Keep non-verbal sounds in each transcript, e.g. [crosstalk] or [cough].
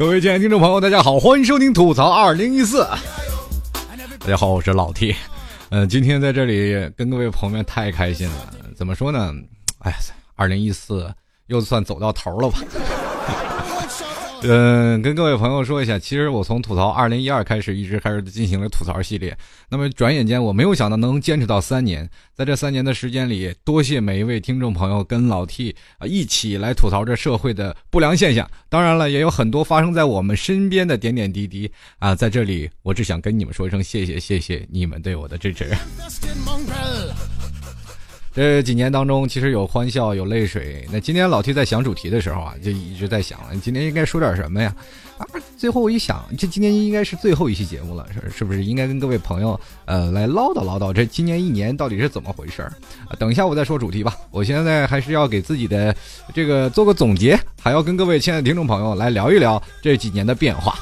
各位亲爱的听众朋友，大家好，欢迎收听吐槽二零一四。大家好，我是老 T。嗯，今天在这里跟各位朋友们太开心了。怎么说呢？哎，二零一四又算走到头了吧？嗯，跟各位朋友说一下，其实我从吐槽二零一二开始，一直开始进行了吐槽系列。那么转眼间，我没有想到能坚持到三年。在这三年的时间里，多谢每一位听众朋友跟老 T 啊一起来吐槽这社会的不良现象。当然了，也有很多发生在我们身边的点点滴滴啊。在这里，我只想跟你们说一声谢谢，谢谢你们对我的支持。这几年当中，其实有欢笑，有泪水。那今天老 T 在想主题的时候啊，就一直在想，今天应该说点什么呀？啊，最后我一想，这今天应该是最后一期节目了，是是不是应该跟各位朋友呃来唠叨唠叨，这今年一年到底是怎么回事儿？等一下我再说主题吧。我现在还是要给自己的这个做个总结，还要跟各位亲爱的听众朋友来聊一聊这几年的变化。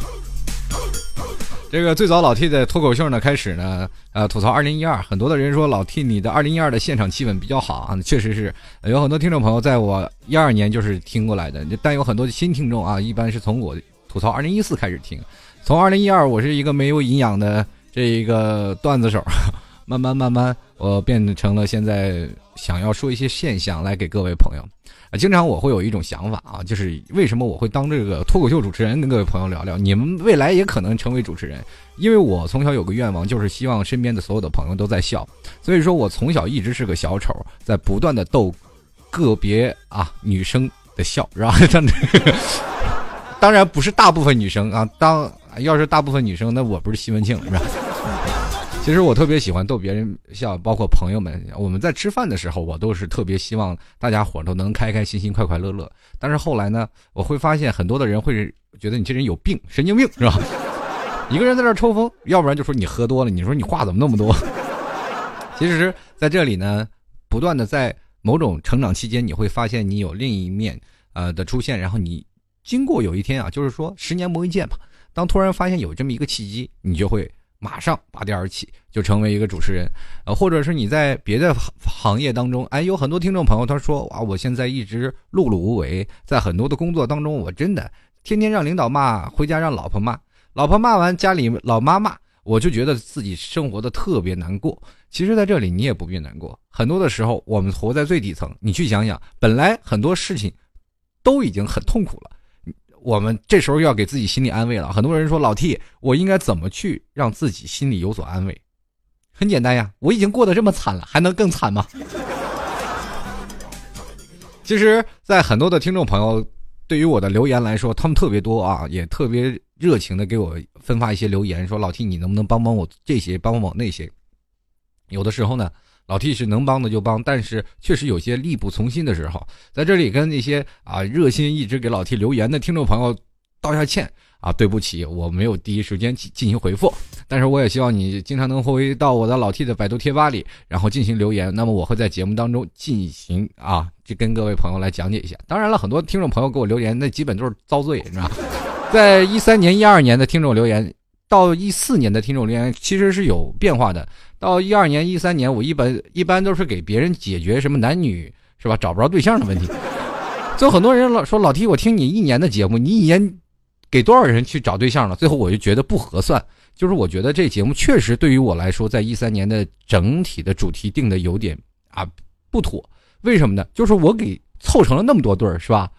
这个最早老 T 的脱口秀呢开始呢，呃，吐槽二零一二，很多的人说老 T 你的二零一二的现场气氛比较好啊，确实是有很多听众朋友在我一二年就是听过来的，但有很多新听众啊，一般是从我吐槽二零一四开始听，从二零一二我是一个没有营养的这一个段子手，慢慢慢慢我变成了现在想要说一些现象来给各位朋友。啊，经常我会有一种想法啊，就是为什么我会当这个脱口秀主持人，跟各位朋友聊聊。你们未来也可能成为主持人，因为我从小有个愿望，就是希望身边的所有的朋友都在笑。所以说我从小一直是个小丑，在不断的逗个别啊女生的笑，是吧？[laughs] 当然不是大部分女生啊，当要是大部分女生，那我不是西门庆，是吧？其实我特别喜欢逗别人笑，包括朋友们。我们在吃饭的时候，我都是特别希望大家伙都能开开心心、快快乐乐。但是后来呢，我会发现很多的人会觉得你这人有病，神经病，是吧？[laughs] 一个人在这抽风，要不然就说你喝多了。你说你话怎么那么多？[laughs] 其实在这里呢，不断的在某种成长期间，你会发现你有另一面呃的出现。然后你经过有一天啊，就是说十年磨一剑吧。当突然发现有这么一个契机，你就会。马上拔地而起，就成为一个主持人，呃，或者是你在别的行业当中，哎，有很多听众朋友他说，哇，我现在一直碌碌无为，在很多的工作当中，我真的天天让领导骂，回家让老婆骂，老婆骂完家里老妈骂，我就觉得自己生活的特别难过。其实，在这里你也不必难过，很多的时候我们活在最底层，你去想想，本来很多事情都已经很痛苦了。我们这时候要给自己心理安慰了。很多人说老 T，我应该怎么去让自己心里有所安慰？很简单呀，我已经过得这么惨了，还能更惨吗？其实，在很多的听众朋友对于我的留言来说，他们特别多啊，也特别热情的给我分发一些留言，说老 T，你能不能帮帮我这些，帮帮我那些？有的时候呢。老 T 是能帮的就帮，但是确实有些力不从心的时候，在这里跟那些啊热心一直给老 T 留言的听众朋友道下歉啊，对不起，我没有第一时间进进行回复，但是我也希望你经常能回到我的老 T 的百度贴吧里，然后进行留言，那么我会在节目当中进行啊，就跟各位朋友来讲解一下。当然了，很多听众朋友给我留言，那基本都是遭罪，你知道在一三年、一二年的听众留言，到一四年的听众留言，其实是有变化的。到一二年、一三年，我一般一般都是给别人解决什么男女是吧找不着对象的问题。就很多人老说老 T，我听你一年的节目，你一年给多少人去找对象了？最后我就觉得不合算。就是我觉得这节目确实对于我来说，在一三年的整体的主题定的有点啊不妥。为什么呢？就是我给凑成了那么多对儿，是吧？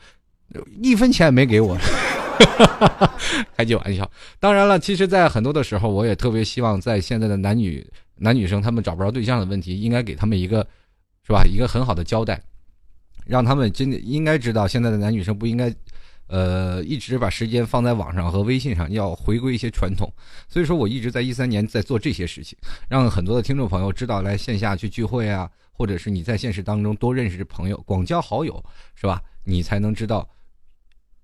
一分钱也没给我。[laughs] 开句玩笑。当然了，其实，在很多的时候，我也特别希望，在现在的男女。男女生他们找不着对象的问题，应该给他们一个，是吧？一个很好的交代，让他们真的应该知道，现在的男女生不应该，呃，一直把时间放在网上和微信上，要回归一些传统。所以说我一直在一三年在做这些事情，让很多的听众朋友知道来线下去聚会啊，或者是你在现实当中多认识朋友，广交好友，是吧？你才能知道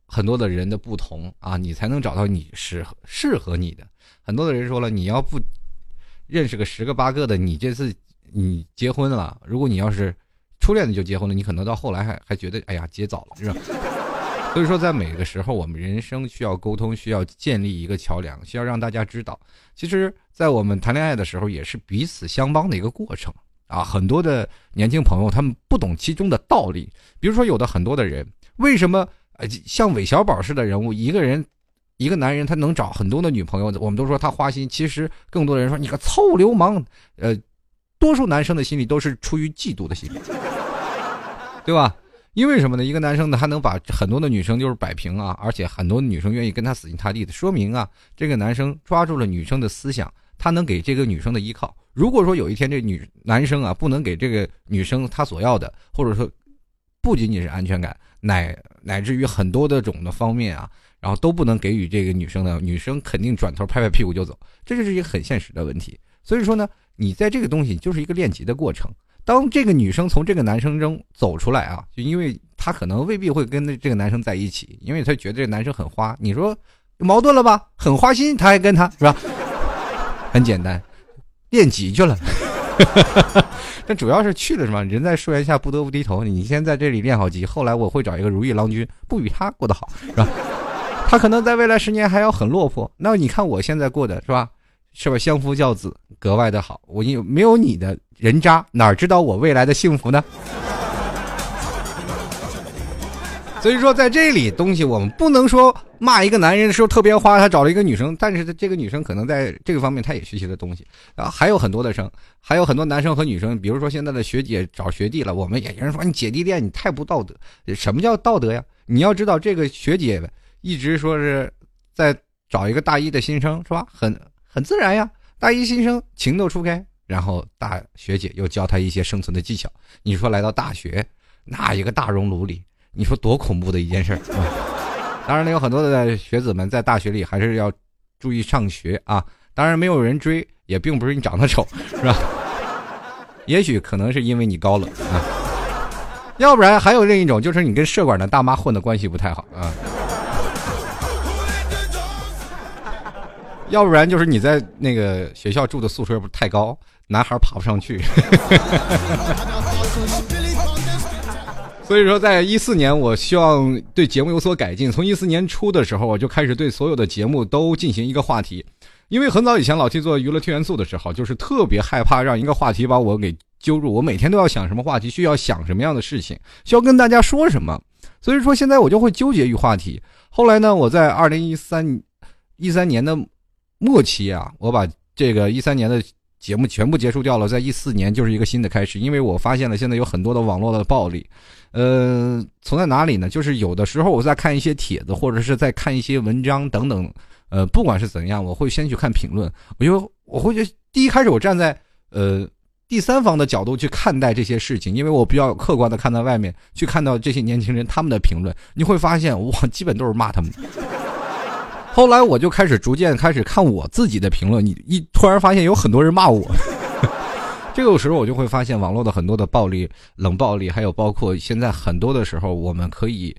很多的人的不同啊，你才能找到你适合适合你的。很多的人说了，你要不。认识个十个八个的，你这次你结婚了，如果你要是初恋的就结婚了，你可能到后来还还觉得哎呀结早了，是吧？[laughs] 所以说，在每个时候，我们人生需要沟通，需要建立一个桥梁，需要让大家知道，其实，在我们谈恋爱的时候，也是彼此相帮的一个过程啊。很多的年轻朋友他们不懂其中的道理，比如说有的很多的人，为什么呃像韦小宝似的人物，一个人一个男人他能找很多的女朋友，我们都说他花心，其实更多的人说你个臭流氓，呃，多数男生的心里都是出于嫉妒的心理，对吧？因为什么呢？一个男生呢，他能把很多的女生就是摆平啊，而且很多女生愿意跟他死心塌地的，说明啊，这个男生抓住了女生的思想，他能给这个女生的依靠。如果说有一天这女男生啊不能给这个女生他所要的，或者说不仅仅是安全感，乃乃至于很多的种的方面啊，然后都不能给予这个女生的，女生肯定转头拍拍屁股就走，这就是一个很现实的问题。所以说呢，你在这个东西就是一个练级的过程。当这个女生从这个男生中走出来啊，就因为她可能未必会跟这个男生在一起，因为她觉得这男生很花。你说矛盾了吧？很花心，她还跟他是吧？很简单，练级去了。[laughs] 但主要是去了什么？人在树荫下不得不低头。你先在这里练好级，后来我会找一个如意郎君，不与他过得好是吧？[laughs] 他可能在未来十年还要很落魄。那你看我现在过的是吧？是吧？相夫教子格外的好。我有没有你的人渣，哪知道我未来的幸福呢？所以说，在这里东西我们不能说骂一个男人的时候特别花，他找了一个女生，但是这个女生可能在这个方面他也学习了东西。然后还有很多的生，还有很多男生和女生，比如说现在的学姐找学弟了，我们也有人说你姐弟恋你太不道德。什么叫道德呀？你要知道这个学姐一直说是在找一个大一的新生，是吧？很很自然呀，大一新生情窦初开，然后大学姐又教他一些生存的技巧。你说来到大学，那一个大熔炉里。你说多恐怖的一件事儿啊！当然了，有很多的学子们在大学里还是要注意上学啊。当然，没有人追，也并不是你长得丑，是吧？也许可能是因为你高冷啊。要不然还有另一种，就是你跟社管的大妈混的关系不太好啊。要不然就是你在那个学校住的宿舍不是太高，男孩爬不上去。[laughs] 所以说，在一四年，我希望对节目有所改进。从一四年初的时候，我就开始对所有的节目都进行一个话题，因为很早以前老 T 做娱乐天元素的时候，就是特别害怕让一个话题把我给揪住。我每天都要想什么话题，需要想什么样的事情，需要跟大家说什么。所以说，现在我就会纠结于话题。后来呢，我在二零一三一三年的末期啊，我把这个一三年的节目全部结束掉了。在一四年就是一个新的开始，因为我发现了现在有很多的网络的暴力。呃，从在哪里呢？就是有的时候我在看一些帖子，或者是在看一些文章等等。呃，不管是怎样，我会先去看评论。我就我会觉，第一开始我站在呃第三方的角度去看待这些事情，因为我比较客观的看到外面，去看到这些年轻人他们的评论，你会发现，我，基本都是骂他们。后来我就开始逐渐开始看我自己的评论，你一突然发现有很多人骂我。[laughs] 这个时候我就会发现，网络的很多的暴力、冷暴力，还有包括现在很多的时候，我们可以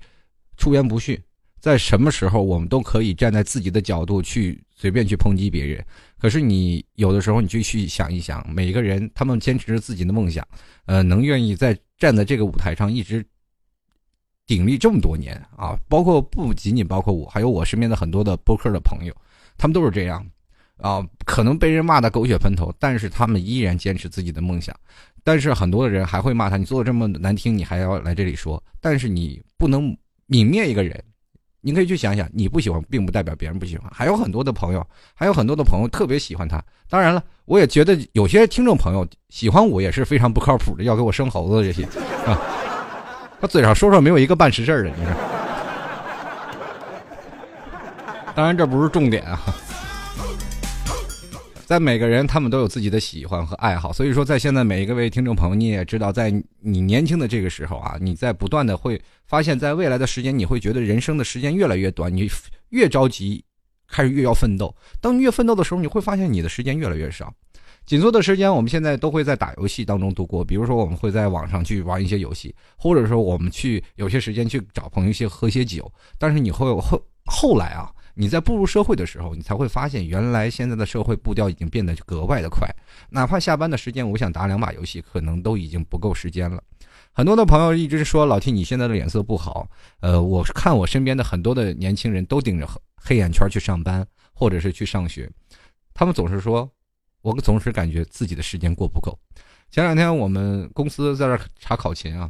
出言不逊，在什么时候我们都可以站在自己的角度去随便去抨击别人。可是你有的时候你就去想一想，每个人他们坚持着自己的梦想，呃，能愿意在站在这个舞台上一直鼎力这么多年啊，包括不仅仅包括我，还有我身边的很多的播客的朋友，他们都是这样。啊，可能被人骂的狗血喷头，但是他们依然坚持自己的梦想。但是很多的人还会骂他，你做的这么难听，你还要来这里说。但是你不能泯灭一个人，你可以去想想，你不喜欢，并不代表别人不喜欢。还有很多的朋友，还有很多的朋友特别喜欢他。当然了，我也觉得有些听众朋友喜欢我也是非常不靠谱的，要给我生猴子这些啊。[laughs] 他嘴上说说没有一个办实事的，你说。当然这不是重点啊。在每个人，他们都有自己的喜欢和爱好，所以说，在现在每一个位听众朋友，你也知道，在你年轻的这个时候啊，你在不断的会发现，在未来的时间，你会觉得人生的时间越来越短，你越着急，开始越要奋斗。当你越奋斗的时候，你会发现你的时间越来越少，紧缩的时间，我们现在都会在打游戏当中度过。比如说，我们会在网上去玩一些游戏，或者说我们去有些时间去找朋友去喝些酒。但是你会后后来啊。你在步入社会的时候，你才会发现，原来现在的社会步调已经变得格外的快。哪怕下班的时间，我想打两把游戏，可能都已经不够时间了。很多的朋友一直说老 T，你现在的脸色不好。呃，我看我身边的很多的年轻人都顶着黑眼圈去上班，或者是去上学，他们总是说，我总是感觉自己的时间过不够。前两天我们公司在这查考勤啊，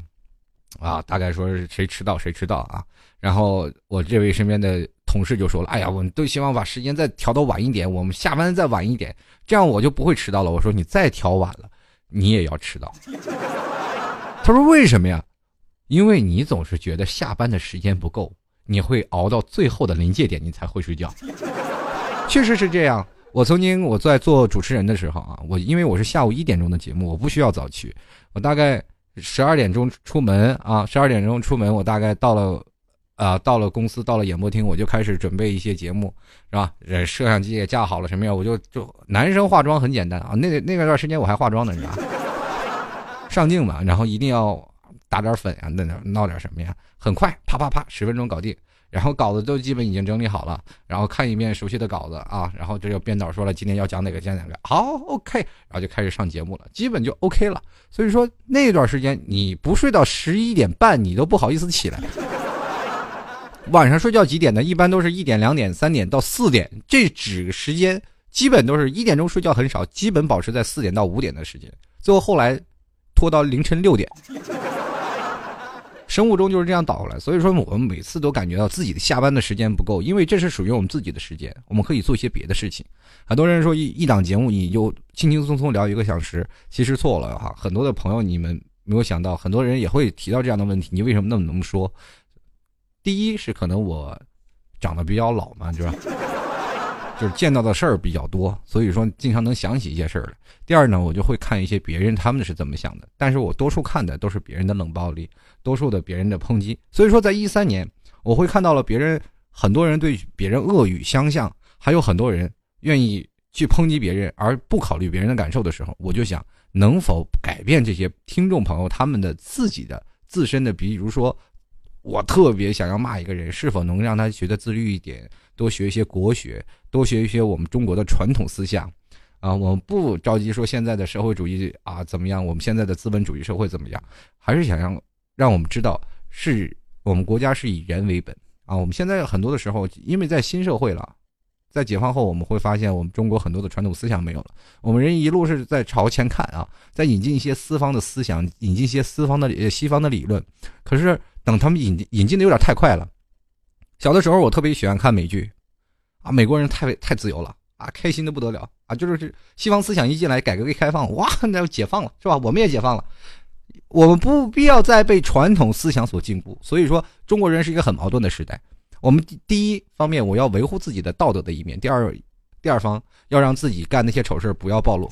啊，大概说是谁迟到谁迟到啊。然后我这位身边的。同事就说了：“哎呀，我们都希望把时间再调到晚一点，我们下班再晚一点，这样我就不会迟到了。”我说：“你再调晚了，你也要迟到。” [laughs] 他说：“为什么呀？因为你总是觉得下班的时间不够，你会熬到最后的临界点，你才会睡觉。”确实是这样。我曾经我在做主持人的时候啊，我因为我是下午一点钟的节目，我不需要早去，我大概十二点钟出门啊，十二点钟出门，我大概到了，啊，到了公司，到了演播厅，我就开始准备一些节目，是吧？摄像机也架好了，什么样，我就就男生化妆很简单啊，那那个段时间我还化妆呢，你知道 [laughs] 上镜嘛，然后一定要打点粉啊，那闹点什么呀？很快，啪啪啪，十分钟搞定。然后稿子都基本已经整理好了，然后看一遍熟悉的稿子啊，然后这就编导说了今天要讲哪个讲哪个，好，OK，然后就开始上节目了，基本就 OK 了。所以说那段时间你不睡到十一点半，你都不好意思起来。[laughs] 晚上睡觉几点呢？一般都是一点、两点、三点到四点，这指时间基本都是一点钟睡觉很少，基本保持在四点到五点的时间，最后后来拖到凌晨六点。生物钟就是这样倒过来，所以说我们每次都感觉到自己的下班的时间不够，因为这是属于我们自己的时间，我们可以做一些别的事情。很多人说一一档节目你就轻轻松松聊一个小时，其实错了哈。很多的朋友你们没有想到，很多人也会提到这样的问题：你为什么那么能说？第一是可能我长得比较老嘛，是吧？就是见到的事儿比较多，所以说经常能想起一些事儿来。第二呢，我就会看一些别人他们是怎么想的，但是我多数看的都是别人的冷暴力，多数的别人的抨击。所以说，在一三年，我会看到了别人很多人对别人恶语相向，还有很多人愿意去抨击别人而不考虑别人的感受的时候，我就想能否改变这些听众朋友他们的自己的自身的，比如说我特别想要骂一个人，是否能让他学得自律一点，多学一些国学。多学一些我们中国的传统思想，啊，我们不着急说现在的社会主义啊怎么样，我们现在的资本主义社会怎么样，还是想让让我们知道是我们国家是以人为本啊。我们现在很多的时候，因为在新社会了，在解放后，我们会发现我们中国很多的传统思想没有了，我们人一路是在朝前看啊，在引进一些西方的思想，引进一些西方的西方的理论，可是等他们引进引进的有点太快了。小的时候，我特别喜欢看美剧。啊，美国人太太自由了啊，开心的不得了啊！就是这西方思想一进来，改革一开放，哇，那就解放了，是吧？我们也解放了，我们不必要再被传统思想所禁锢。所以说，中国人是一个很矛盾的时代。我们第一方面，我要维护自己的道德的一面；第二，第二方要让自己干那些丑事不要暴露。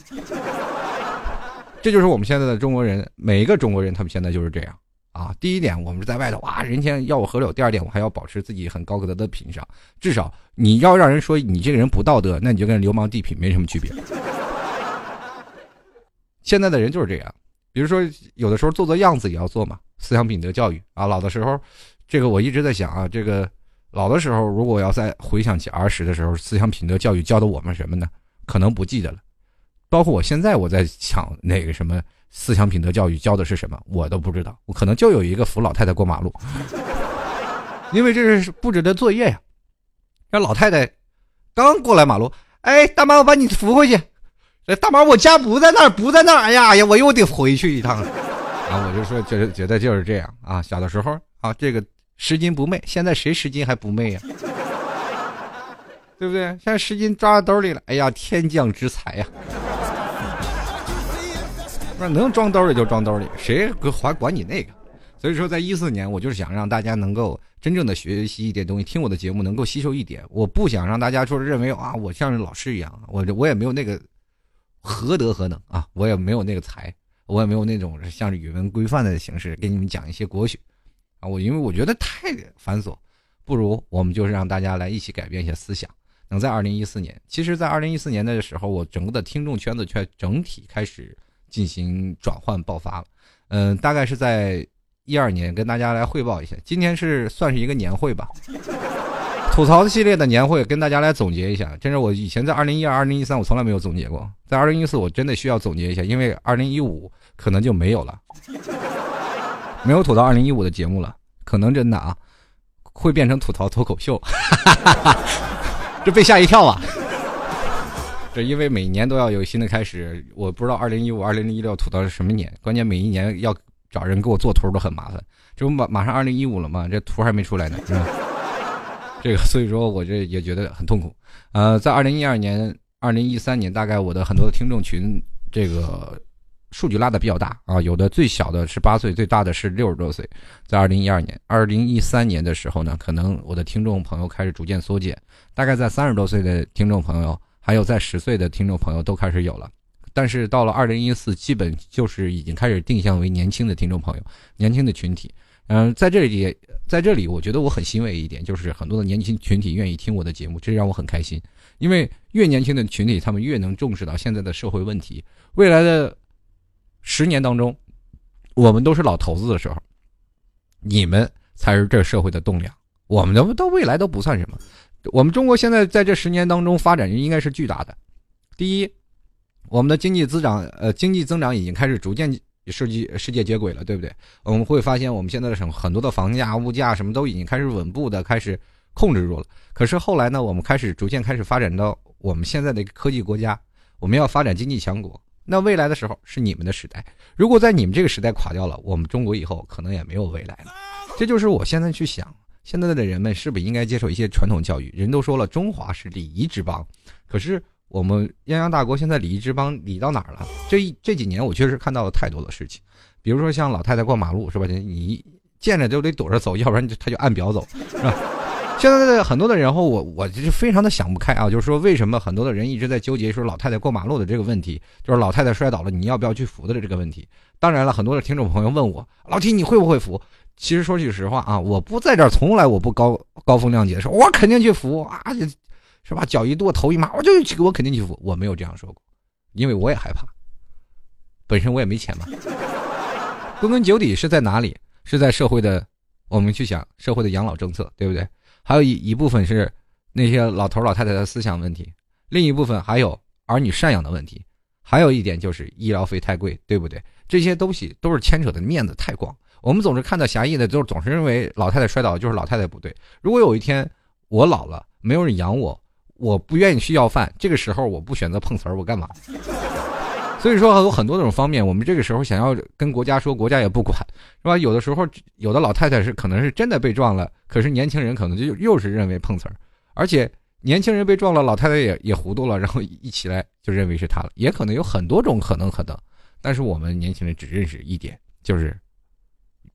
[laughs] 这就是我们现在的中国人，每一个中国人，他们现在就是这样。啊，第一点，我们是在外头哇，人家要我喝六；第二点，我还要保持自己很高格的品上，至少你要让人说你这个人不道德，那你就跟流氓地痞没什么区别。现在的人就是这样，比如说有的时候做做样子也要做嘛，思想品德教育啊。老的时候，这个我一直在想啊，这个老的时候，如果要再回想起儿时的时候，思想品德教育教的我们什么呢？可能不记得了。包括我现在我在想那个什么。思想品德教育教的是什么？我都不知道。我可能就有一个扶老太太过马路，因为这是布置的作业呀。让老太太刚过来马路，哎，大妈，我把你扶回去。哎，大妈，我家不在那儿，不在那儿。哎呀呀，我又得回去一趟。啊，我就说，觉得觉得就是这样啊。小的时候啊，这个拾金不昧，现在谁拾金还不昧呀？[laughs] 对不对？现在拾金抓到兜里了。哎呀，天降之财呀！那能装兜里就装兜里，谁还管你那个？所以说，在一四年，我就是想让大家能够真正的学习一点东西，听我的节目能够吸收一点。我不想让大家说认为啊，我像是老师一样，我我也没有那个何德何能啊，我也没有那个才，我也没有那种像语文规范的形式给你们讲一些国学啊。我因为我觉得太繁琐，不如我们就是让大家来一起改变一些思想。能在二零一四年，其实，在二零一四年的时候，我整个的听众圈子却整体开始。进行转换爆发了，嗯，大概是在一二年跟大家来汇报一下。今天是算是一个年会吧，[laughs] 吐槽系列的年会，跟大家来总结一下。真是我以前在二零一二、二零一三，我从来没有总结过，在二零一四，我真的需要总结一下，因为二零一五可能就没有了，[laughs] 没有吐槽二零一五的节目了，可能真的啊，会变成吐槽脱口秀，[laughs] 这被吓一跳啊！是因为每年都要有新的开始，我不知道二零一五、二零一六吐到是什么年。关键每一年要找人给我做图都很麻烦，这不马马上二零一五了吗？这图还没出来呢，是吧？[laughs] 这个所以说我这也觉得很痛苦。呃，在二零一二年、二零一三年，大概我的很多的听众群，这个数据拉的比较大啊，有的最小的是八岁，最大的是六十多岁。在二零一二年、二零一三年的时候呢，可能我的听众朋友开始逐渐缩减，大概在三十多岁的听众朋友，还有在十岁的听众朋友都开始有了。但是到了二零一四，基本就是已经开始定向为年轻的听众朋友、年轻的群体。嗯，在这里。在这里，我觉得我很欣慰一点，就是很多的年轻群体愿意听我的节目，这让我很开心。因为越年轻的群体，他们越能重视到现在的社会问题。未来的十年当中，我们都是老头子的时候，你们才是这社会的栋梁。我们的到未来都不算什么。我们中国现在在这十年当中发展应该是巨大的。第一，我们的经济增长，呃，经济增长已经开始逐渐。世界世界接轨了，对不对？我们会发现，我们现在的省很多的房价、物价什么都已经开始稳步的开始控制住了。可是后来呢，我们开始逐渐开始发展到我们现在的科技国家，我们要发展经济强国。那未来的时候是你们的时代，如果在你们这个时代垮掉了，我们中国以后可能也没有未来了。这就是我现在去想，现在的人们是不是应该接受一些传统教育？人都说了，中华是礼仪之邦，可是。我们泱泱大国现在礼仪之邦礼到哪儿了？这这几年我确实看到了太多的事情，比如说像老太太过马路是吧？你见着就得躲着走，要不然就他就按表走，是吧？现在的很多的人后，我我就是非常的想不开啊，就是说为什么很多的人一直在纠结说老太太过马路的这个问题，就是老太太摔倒了你要不要去扶的这个问题。当然了，很多的听众朋友问我老提你会不会扶？其实说句实话啊，我不在这儿，从来我不高高风亮节说，我肯定去扶啊。是吧？脚一跺，头一麻，我就去，我肯定去扶。我没有这样说过，因为我也害怕。本身我也没钱嘛。归根究底是在哪里？是在社会的，我们去想社会的养老政策，对不对？还有一一部分是那些老头老太太的思想问题，另一部分还有儿女赡养的问题，还有一点就是医疗费太贵，对不对？这些东西都是牵扯的面子太广。我们总是看到狭义的，就是总是认为老太太摔倒就是老太太不对。如果有一天我老了，没有人养我。我不愿意去要饭，这个时候我不选择碰瓷儿，我干嘛？[laughs] 所以说有很多种方面，我们这个时候想要跟国家说，国家也不管，是吧？有的时候有的老太太是可能是真的被撞了，可是年轻人可能就又是认为碰瓷儿，而且年轻人被撞了，老太太也也糊涂了，然后一起来就认为是他了，也可能有很多种可能可能，但是我们年轻人只认识一点，就是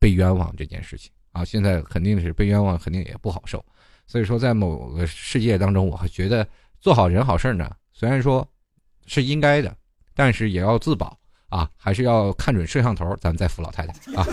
被冤枉这件事情啊，现在肯定是被冤枉，肯定也不好受。所以说，在某个世界当中，我还觉得做好人好事呢，虽然说是应该的，但是也要自保啊，还是要看准摄像头，咱们再扶老太太啊。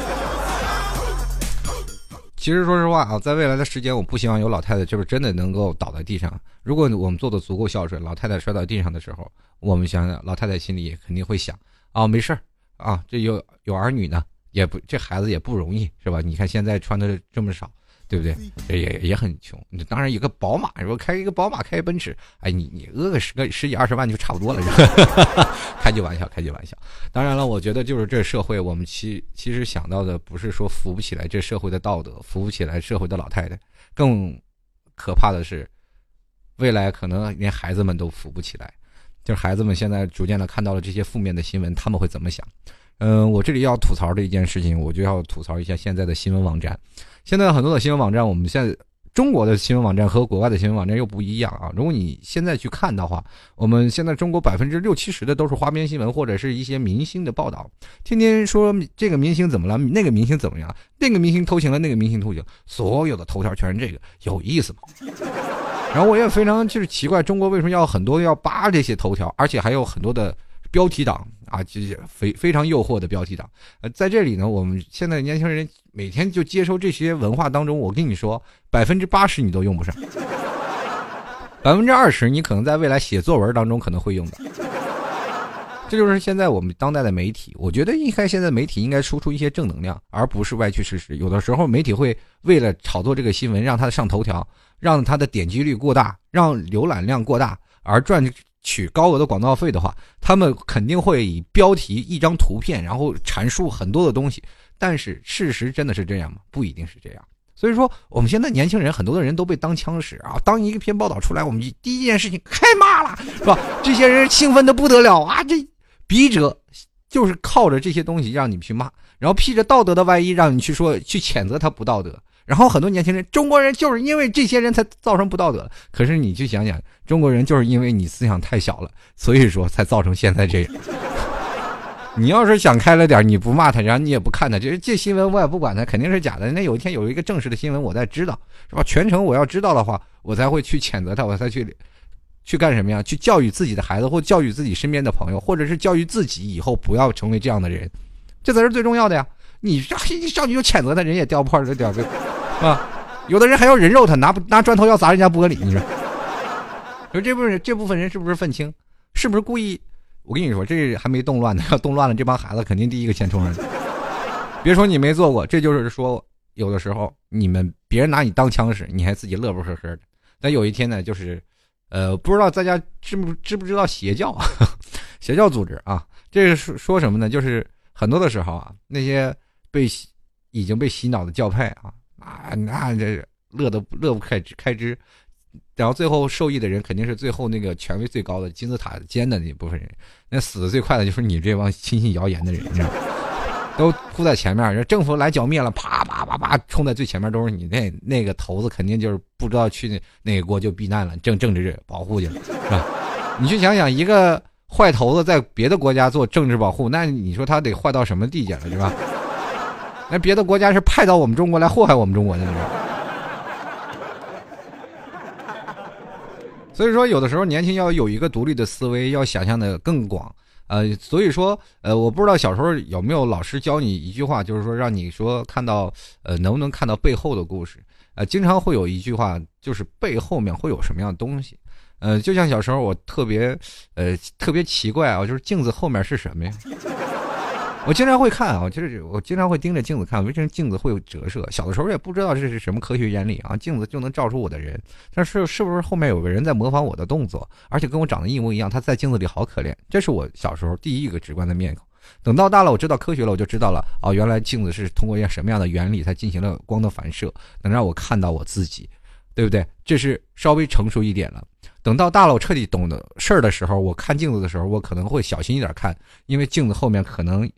其实说实话啊，在未来的时间，我不希望有老太太就是真的能够倒在地上。如果我们做的足够孝顺，老太太摔到地上的时候，我们想想，老太太心里肯定会想啊，没事儿啊，这有有儿女呢，也不这孩子也不容易是吧？你看现在穿的这么少。对不对？也也很穷。你当然有个宝马，说开一个宝马，开奔驰，哎，你你讹个十个十几二十万就差不多了。[laughs] 开句玩笑，开句玩笑。当然了，我觉得就是这社会，我们其其实想到的不是说扶不起来这社会的道德，扶不起来社会的老太太，更可怕的是，未来可能连孩子们都扶不起来。就是孩子们现在逐渐的看到了这些负面的新闻，他们会怎么想？嗯，我这里要吐槽的一件事情，我就要吐槽一下现在的新闻网站。现在很多的新闻网站，我们现在中国的新闻网站和国外的新闻网站又不一样啊。如果你现在去看的话，我们现在中国百分之六七十的都是花边新闻或者是一些明星的报道，天天说这个明星怎么了，那个明星怎么样，那个明星偷情了，那个明星偷情，所有的头条全是这个，有意思吗？[laughs] 然后我也非常就是奇怪，中国为什么要很多要扒这些头条，而且还有很多的标题党。啊，就是非非常诱惑的标题党。呃，在这里呢，我们现在年轻人每天就接收这些文化当中，我跟你说，百分之八十你都用不上，百分之二十你可能在未来写作文当中可能会用的。这就是现在我们当代的媒体，我觉得应该现在媒体应该输出一些正能量，而不是歪曲事实。有的时候媒体会为了炒作这个新闻，让它上头条，让它的点击率过大，让浏览量过大，而赚。取高额的广告费的话，他们肯定会以标题一张图片，然后阐述很多的东西。但是事实真的是这样吗？不一定是这样。所以说，我们现在年轻人很多的人都被当枪使啊！当一个篇报道出来，我们第一件事情开骂了，是吧？这些人兴奋的不得了啊！这笔者就是靠着这些东西让你去骂，然后披着道德的外衣让你去说去谴责他不道德。然后很多年轻人，中国人就是因为这些人才造成不道德。可是你去想想，中国人就是因为你思想太小了，所以说才造成现在这样。[laughs] 你要是想开了点，你不骂他，然后你也不看他，这这新闻我也不管他，肯定是假的。那有一天有一个正式的新闻，我才知道，是吧？全程我要知道的话，我才会去谴责他，我才去 [laughs] 去干什么呀？去教育自己的孩子，或教育自己身边的朋友，或者是教育自己以后不要成为这样的人，这才是最重要的呀！你一上去就谴责他，人也掉破了掉这，[laughs] 啊，有的人还要人肉他，拿拿砖头要砸人家玻璃，你说，[laughs] 说这部分这部分人是不是愤青？是不是故意？我跟你说，这还没动乱呢，要动乱了，这帮孩子肯定第一个先冲上去。别说你没做过，这就是说，有的时候你们别人拿你当枪使，你还自己乐不呵呵的。但有一天呢，就是，呃，不知道大家知不知不知道邪教，[laughs] 邪教组织啊，这是说什么呢？就是很多的时候啊，那些被已经被洗脑的教派啊，啊，那这乐得乐不开开支。然后最后受益的人肯定是最后那个权威最高的金字塔尖的那部分人，那死的最快的就是你这帮轻信谣言的人，你知道 [laughs] 都扑在前面，政府来剿灭了，啪啪啪啪冲在最前面，都是你那那个头子，肯定就是不知道去那哪个国就避难了，政政治保护去了，是吧？你去想想，一个坏头子在别的国家做政治保护，那你说他得坏到什么地界了，是吧？那别的国家是派到我们中国来祸害我们中国的，所以说，有的时候年轻要有一个独立的思维，要想象的更广。呃，所以说，呃，我不知道小时候有没有老师教你一句话，就是说让你说看到，呃，能不能看到背后的故事？呃，经常会有一句话，就是背后面会有什么样的东西？呃，就像小时候我特别，呃，特别奇怪啊，就是镜子后面是什么呀？我经常会看啊，就是我经常会盯着镜子看，为什么镜子会有折射？小的时候也不知道这是什么科学原理啊，镜子就能照出我的人，但是是不是后面有个人在模仿我的动作，而且跟我长得一模一样？他在镜子里好可怜，这是我小时候第一个直观的面孔。等到大了，我知道科学了，我就知道了哦，原来镜子是通过一个什么样的原理才进行了光的反射，能让我看到我自己，对不对？这是稍微成熟一点了。等到大了，我彻底懂得事儿的时候，我看镜子的时候，我可能会小心一点看，因为镜子后面可能。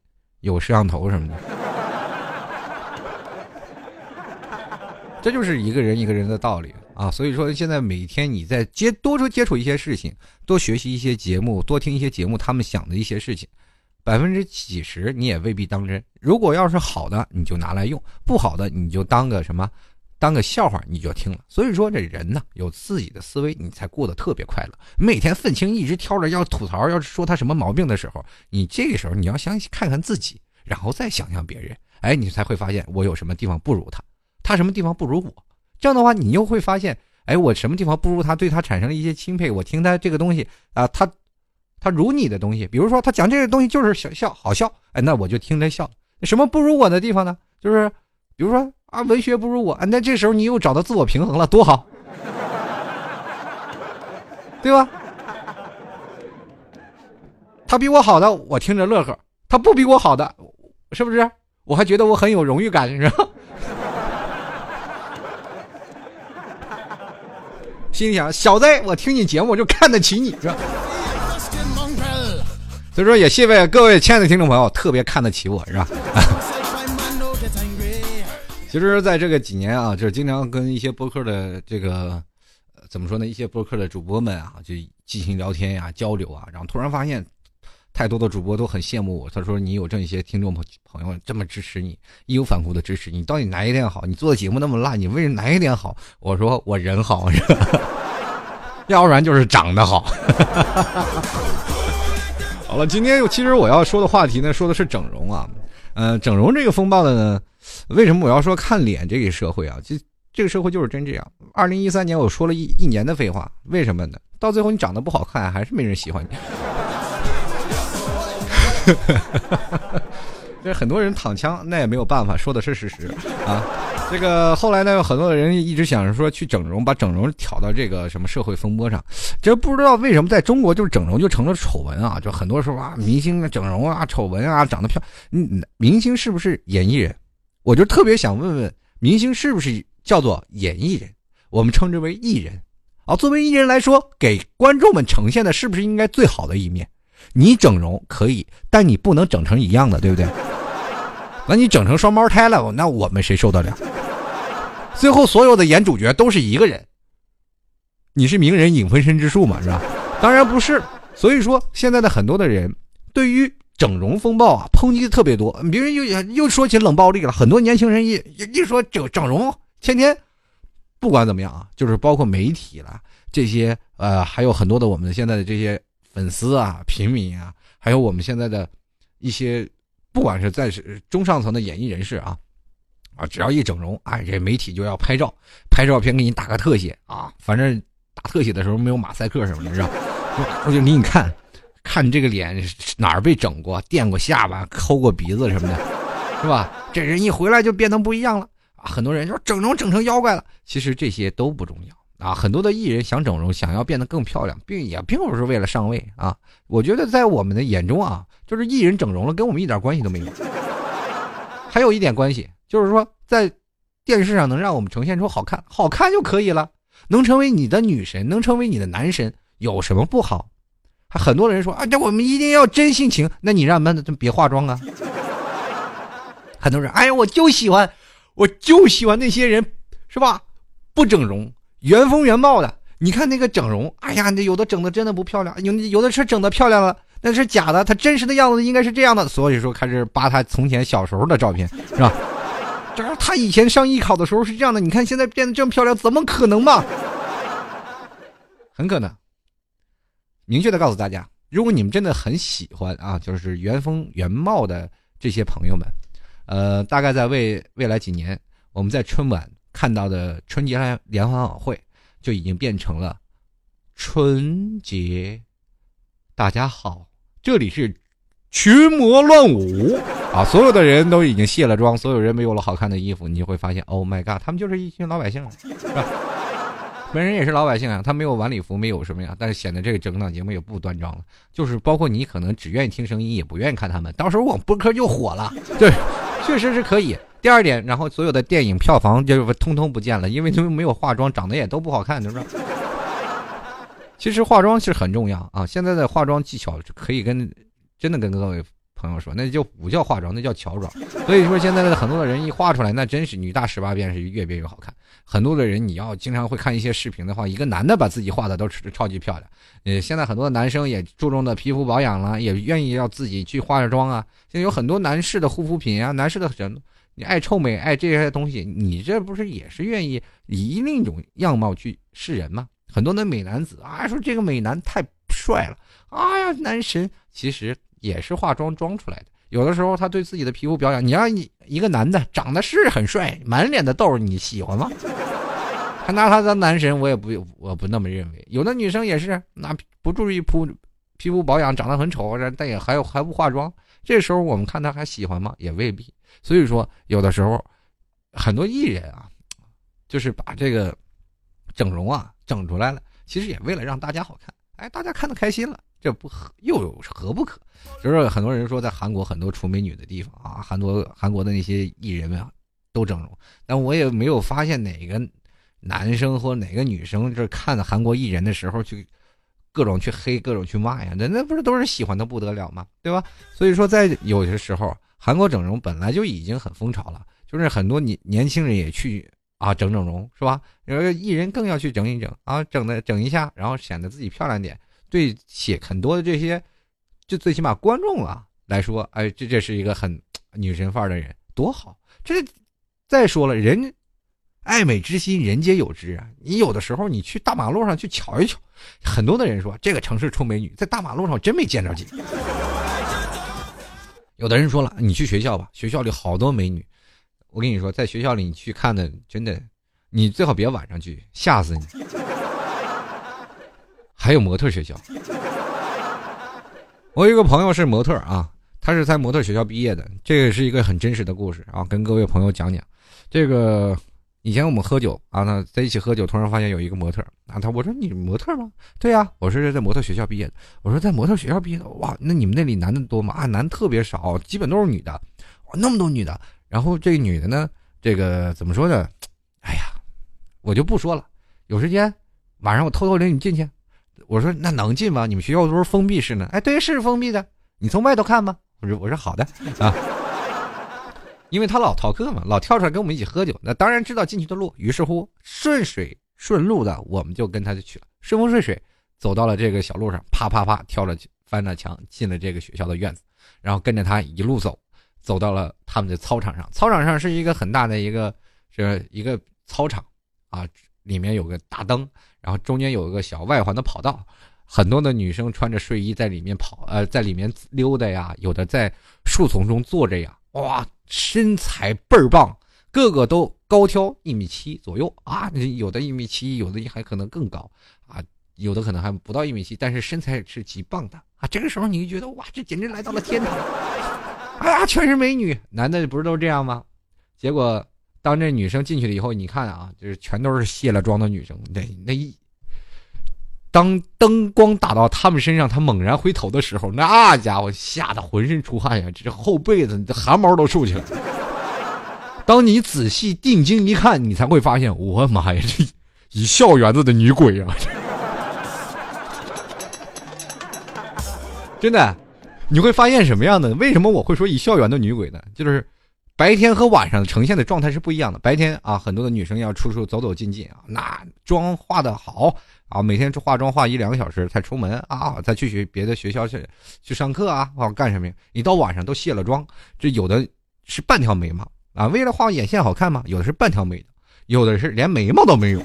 有摄像头什么的，[laughs] 这就是一个人一个人的道理啊。所以说，现在每天你在接多多接触一些事情，多学习一些节目，多听一些节目，他们想的一些事情，百分之几十你也未必当真。如果要是好的，你就拿来用；不好的，你就当个什么。当个笑话你就听了，所以说这人呢有自己的思维，你才过得特别快乐。每天愤青一直挑着要吐槽，要说他什么毛病的时候，你这个时候你要想看看自己，然后再想想别人，哎，你才会发现我有什么地方不如他，他什么地方不如我。这样的话，你又会发现，哎，我什么地方不如他，对他产生了一些钦佩。我听他这个东西啊，他他如你的东西，比如说他讲这个东西就是想笑好笑，哎，那我就听他笑。什么不如我的地方呢？就是比如说。啊，文学不如我，那这时候你又找到自我平衡了，多好，对吧？他比我好的，我听着乐呵；他不比我好的，是不是？我还觉得我很有荣誉感，是吧？[laughs] 心里想，小子，我听你节目，我就看得起你，是吧？所以说，也谢谢各位亲爱的听众朋友，特别看得起我，是吧？[laughs] 其实，在这个几年啊，就是经常跟一些播客的这个，怎么说呢？一些播客的主播们啊，就进行聊天呀、交流啊，然后突然发现，太多的主播都很羡慕我。他说：“你有这么一些听众朋朋友这么支持你，义无反顾的支持你，到底哪一点好？你做的节目那么烂，你为哪一点好？”我说：“我人好，[laughs] 要不然就是长得好。[laughs] ”好了，今天其实我要说的话题呢，说的是整容啊。嗯，整容这个风暴的呢。为什么我要说看脸这个社会啊？这这个社会就是真这样。二零一三年我说了一一年的废话，为什么呢？到最后你长得不好看，还是没人喜欢你。[laughs] 这很多人躺枪，那也没有办法，说的是事实啊。这个后来呢，有很多人一直想着说去整容，把整容挑到这个什么社会风波上。这不知道为什么在中国就是整容就成了丑闻啊！就很多时候啊，明星整容啊，丑闻啊，长得漂，嗯，明星是不是演艺人？我就特别想问问，明星是不是叫做演艺人？我们称之为艺人。啊，作为艺人来说，给观众们呈现的是不是应该最好的一面？你整容可以，但你不能整成一样的，对不对？[laughs] 那你整成双胞胎了，那我们谁受得了？最后所有的演主角都是一个人。你是名人影分身之术嘛，是吧？当然不是。所以说，现在的很多的人对于整容风暴啊，抨击的特别多。别人又又说起冷暴力了，很多年轻人一一说整整容，天天不管怎么样啊，就是包括媒体啦，这些呃，还有很多的我们现在的这些粉丝啊、平民啊，还有我们现在的一些，不管是在中上层的演艺人士啊。啊，只要一整容，哎，这媒体就要拍照，拍照片给你打个特写啊。反正打特写的时候没有马赛克什么的，是吧？我就给你看，看这个脸哪儿被整过，垫过下巴，抠过鼻子什么的，[laughs] 是吧？这人一回来就变得不一样了啊！很多人说整容整成妖怪了，其实这些都不重要啊。很多的艺人想整容，想要变得更漂亮，并也并不是为了上位啊。我觉得在我们的眼中啊，就是艺人整容了，跟我们一点关系都没有。[laughs] 还有一点关系。就是说，在电视上能让我们呈现出好看，好看就可以了。能成为你的女神，能成为你的男神，有什么不好？很多人说啊，这我们一定要真性情。那你让们别化妆啊。[laughs] 很多人，哎呀，我就喜欢，我就喜欢那些人，是吧？不整容，原封原貌的。你看那个整容，哎呀，那有的整的真的不漂亮，有有的是整的漂亮了。那是假的，他真实的样子应该是这样的。所以说，开始扒他从前小时候的照片，是吧？[laughs] 他以前上艺考的时候是这样的，你看现在变得这么漂亮，怎么可能嘛？很可能。明确的告诉大家，如果你们真的很喜欢啊，就是原风原貌的这些朋友们，呃，大概在未未来几年，我们在春晚看到的春节联欢晚会就已经变成了春节。大家好，这里是群魔乱舞。啊！所有的人都已经卸了妆，所有人没有了好看的衣服，你就会发现，Oh my god，他们就是一群老百姓，是吧？本人也是老百姓啊，他没有晚礼服，没有什么呀，但是显得这个整档节目也不端庄了。就是包括你可能只愿意听声音，也不愿意看他们，到时候我播客就火了。[laughs] 对，确实是可以。第二点，然后所有的电影票房就是通通不见了，因为他们没有化妆，长得也都不好看，是不是？其实化妆是很重要啊，现在的化妆技巧可以跟真的跟各位。朋友说，那就不叫化妆，那叫乔装。所以说，现在的很多的人一画出来，那真是女大十八变，是越变越好看。很多的人，你要经常会看一些视频的话，一个男的把自己画的都是超级漂亮。呃，现在很多的男生也注重的皮肤保养了，也愿意要自己去化着妆啊。现在有很多男士的护肤品啊，男士的人，你爱臭美，爱这些东西，你这不是也是愿意以另一种样貌去示人吗？很多的美男子啊，说这个美男太帅了，哎呀，男神，其实。也是化妆装出来的。有的时候他对自己的皮肤保养，你让你一个男的长得是很帅，满脸的痘，你喜欢吗？还拿他当男神，我也不我不那么认为。有的女生也是，那不注意肤皮肤保养，长得很丑，但也还有还不化妆，这时候我们看他还喜欢吗？也未必。所以说，有的时候很多艺人啊，就是把这个整容啊整出来了，其实也为了让大家好看，哎，大家看得开心了。这不何又有何不可？就是很多人说，在韩国很多出美女的地方啊，很多韩国的那些艺人们都整容，但我也没有发现哪个男生或哪个女生就是看韩国艺人的时候去各种去黑、各种去骂呀，那那不是都是喜欢的不得了吗？对吧？所以说，在有些时候，韩国整容本来就已经很风潮了，就是很多年年轻人也去啊整整容，是吧？有个艺人更要去整一整啊，整的整一下，然后显得自己漂亮点。对，写很多的这些，就最起码观众啊来说，哎，这这是一个很女神范儿的人，多好！这再说了，人爱美之心，人皆有之啊。你有的时候你去大马路上去瞧一瞧，很多的人说这个城市出美女，在大马路上真没见着几个。有的人说了，你去学校吧，学校里好多美女。我跟你说，在学校里你去看的，真的，你最好别晚上去，吓死你。还有模特学校，[laughs] 我有一个朋友是模特啊，他是在模特学校毕业的，这个是一个很真实的故事啊，跟各位朋友讲讲。这个以前我们喝酒啊，那在一起喝酒，突然发现有一个模特啊，他我说你模特吗？对呀，我说是在模特学校毕业的。我说在模特学校毕业的，哇，那你们那里男的多吗？啊，男特别少，基本都是女的。哇，那么多女的。然后这个女的呢，这个怎么说呢？哎呀，我就不说了。有时间晚上我偷偷领你进去。我说那能进吗？你们学校都是封闭式的。哎，对，是封闭的。你从外头看吗？我说我说好的啊。[laughs] 因为他老逃课嘛，老跳出来跟我们一起喝酒。那当然知道进去的路，于是乎顺水顺路的，我们就跟他就去了，顺风顺水，走到了这个小路上，啪啪啪跳了翻了墙，进了这个学校的院子，然后跟着他一路走，走到了他们的操场上。操场上是一个很大的一个，是一个操场啊，里面有个大灯，然后中间有一个小外环的跑道。很多的女生穿着睡衣在里面跑，呃，在里面溜达呀，有的在树丛中坐着呀，哇，身材倍儿棒，个个都高挑一米七左右啊，有的一米七，有的还可能更高啊，有的可能还不到一米七，但是身材是极棒的啊。这个时候你就觉得哇，这简直来到了天堂，哎呀，全是美女，男的不是都这样吗？结果当这女生进去了以后，你看啊，就是全都是卸了妆的女生，那那一。当灯光打到他们身上，他猛然回头的时候，那家伙吓得浑身出汗呀，这后背子这汗毛都竖起来了。当你仔细定睛一看，你才会发现，我妈呀，这一校园子的女鬼啊！[laughs] 真的，你会发现什么样的？为什么我会说一校园的女鬼呢？就是白天和晚上呈现的状态是不一样的。白天啊，很多的女生要出出走走进进啊，那妆化的好。啊，每天化妆化一两个小时才出门啊，再去学别的学校去去上课啊，或干什么呀？你到晚上都卸了妆，这有的是半条眉毛啊，为了画眼线好看吗？有的是半条眉，有的是连眉毛都没有。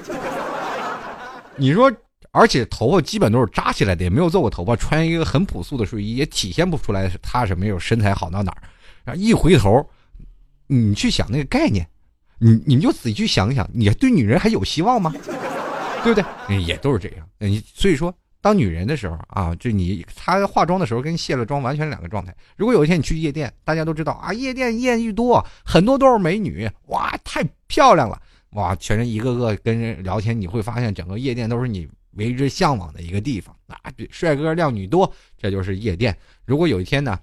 你说，而且头发基本都是扎起来的，也没有做过头发，穿一个很朴素的睡衣，也体现不出来是他是没有身材好到哪儿。然后一回头，你去想那个概念，你你就仔细去想想，你对女人还有希望吗？对不对？也都是这样。你所以说，当女人的时候啊，就你她化妆的时候跟卸了妆完全两个状态。如果有一天你去夜店，大家都知道啊，夜店艳遇多，很多都是美女，哇，太漂亮了，哇，全是一个个跟人聊天，你会发现整个夜店都是你为之向往的一个地方啊，帅哥靓女多，这就是夜店。如果有一天呢，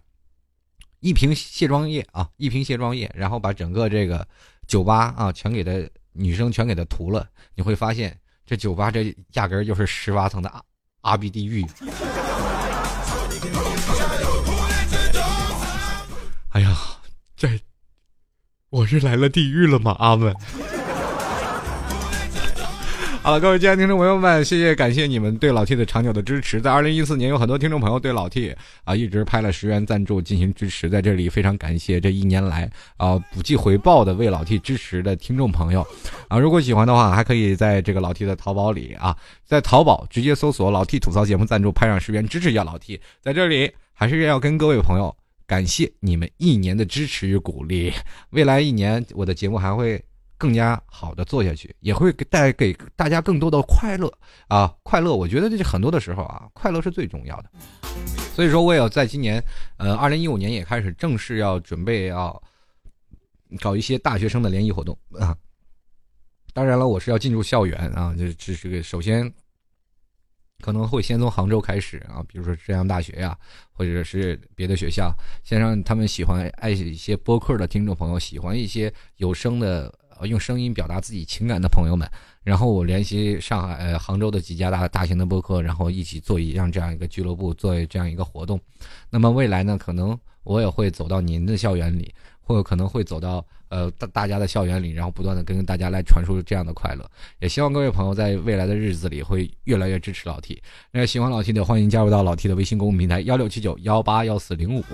一瓶卸妆液啊，一瓶卸妆液，然后把整个这个酒吧啊全给他女生全给他涂了，你会发现。这酒吧这压根儿就是十八层的阿阿比地狱。哎呀，这我是来了地狱了吗？阿文。好了，各位亲爱的听众朋友们，谢谢感谢你们对老 T 的长久的支持。在二零一四年，有很多听众朋友对老 T 啊一直拍了十元赞助进行支持，在这里非常感谢这一年来啊不计回报的为老 T 支持的听众朋友啊。如果喜欢的话，还可以在这个老 T 的淘宝里啊，在淘宝直接搜索“老 T 吐槽节目赞助”，拍上十元支持一下老 T。在这里还是要跟各位朋友感谢你们一年的支持与鼓励。未来一年我的节目还会。更加好的做下去，也会带给大家更多的快乐啊！快乐，我觉得这是很多的时候啊，快乐是最重要的。所以说，我也在今年，呃，二零一五年也开始正式要准备要搞一些大学生的联谊活动啊。当然了，我是要进入校园啊，这这是个首先可能会先从杭州开始啊，比如说浙江大学呀，或者是别的学校，先让他们喜欢爱一些播客的听众朋友，喜欢一些有声的。用声音表达自己情感的朋友们，然后我联系上海、杭州的几家大大型的播客，然后一起做一样这样一个俱乐部，做这样一个活动。那么未来呢，可能我也会走到您的校园里，或者可能会走到呃大大家的校园里，然后不断的跟大家来传输这样的快乐。也希望各位朋友在未来的日子里会越来越支持老 T。那喜欢老 T 的，欢迎加入到老 T 的微信公众平台幺六七九幺八幺四零五。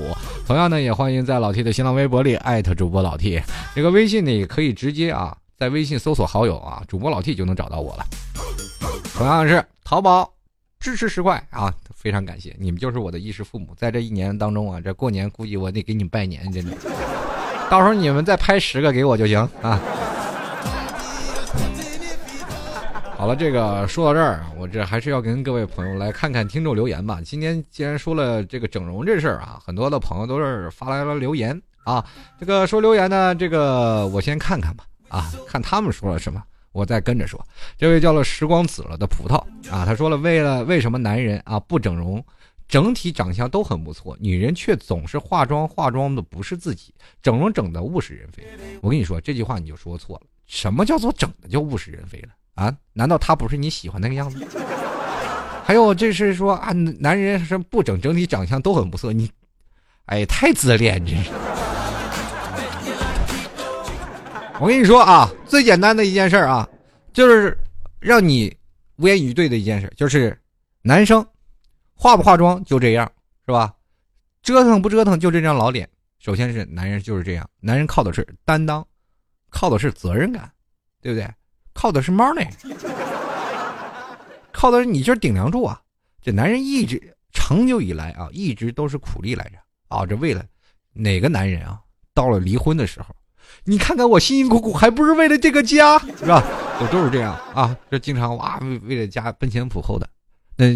同样呢，也欢迎在老 T 的新浪微博里艾特主播老 T。这个微信呢，也可以直接啊。在微信搜索好友啊，主播老 T 就能找到我了。同样是淘宝支持十块啊，非常感谢你们，就是我的衣食父母。在这一年当中啊，这过年估计我得给你们拜年，真的。到时候你们再拍十个给我就行啊。好了，这个说到这儿，我这还是要跟各位朋友来看看听众留言吧。今天既然说了这个整容这事儿啊，很多的朋友都是发来了留言啊。这个说留言呢，这个我先看看吧。啊，看他们说了什么，我再跟着说。这位叫做时光紫了的葡萄啊，他说了，为了为什么男人啊不整容，整体长相都很不错，女人却总是化妆化妆的不是自己，整容整的物是人非。我跟你说这句话你就说错了，什么叫做整的就物是人非了啊？难道他不是你喜欢那个样子？还有这是说啊，男人是不整整体长相都很不错，你，哎，太自恋，真是。我跟你说啊，最简单的一件事啊，就是让你无言以对的一件事，就是男生化不化妆就这样，是吧？折腾不折腾就这张老脸。首先是男人就是这样，男人靠的是担当，靠的是责任感，对不对？靠的是 money，[laughs] 靠的是你就是顶梁柱啊！这男人一直长久以来啊，一直都是苦力来着啊！这为了哪个男人啊，到了离婚的时候，你看看我辛辛苦苦，还不是为了这个家，是吧？我都是这样啊！这经常哇，为为了家奔前扑后的，那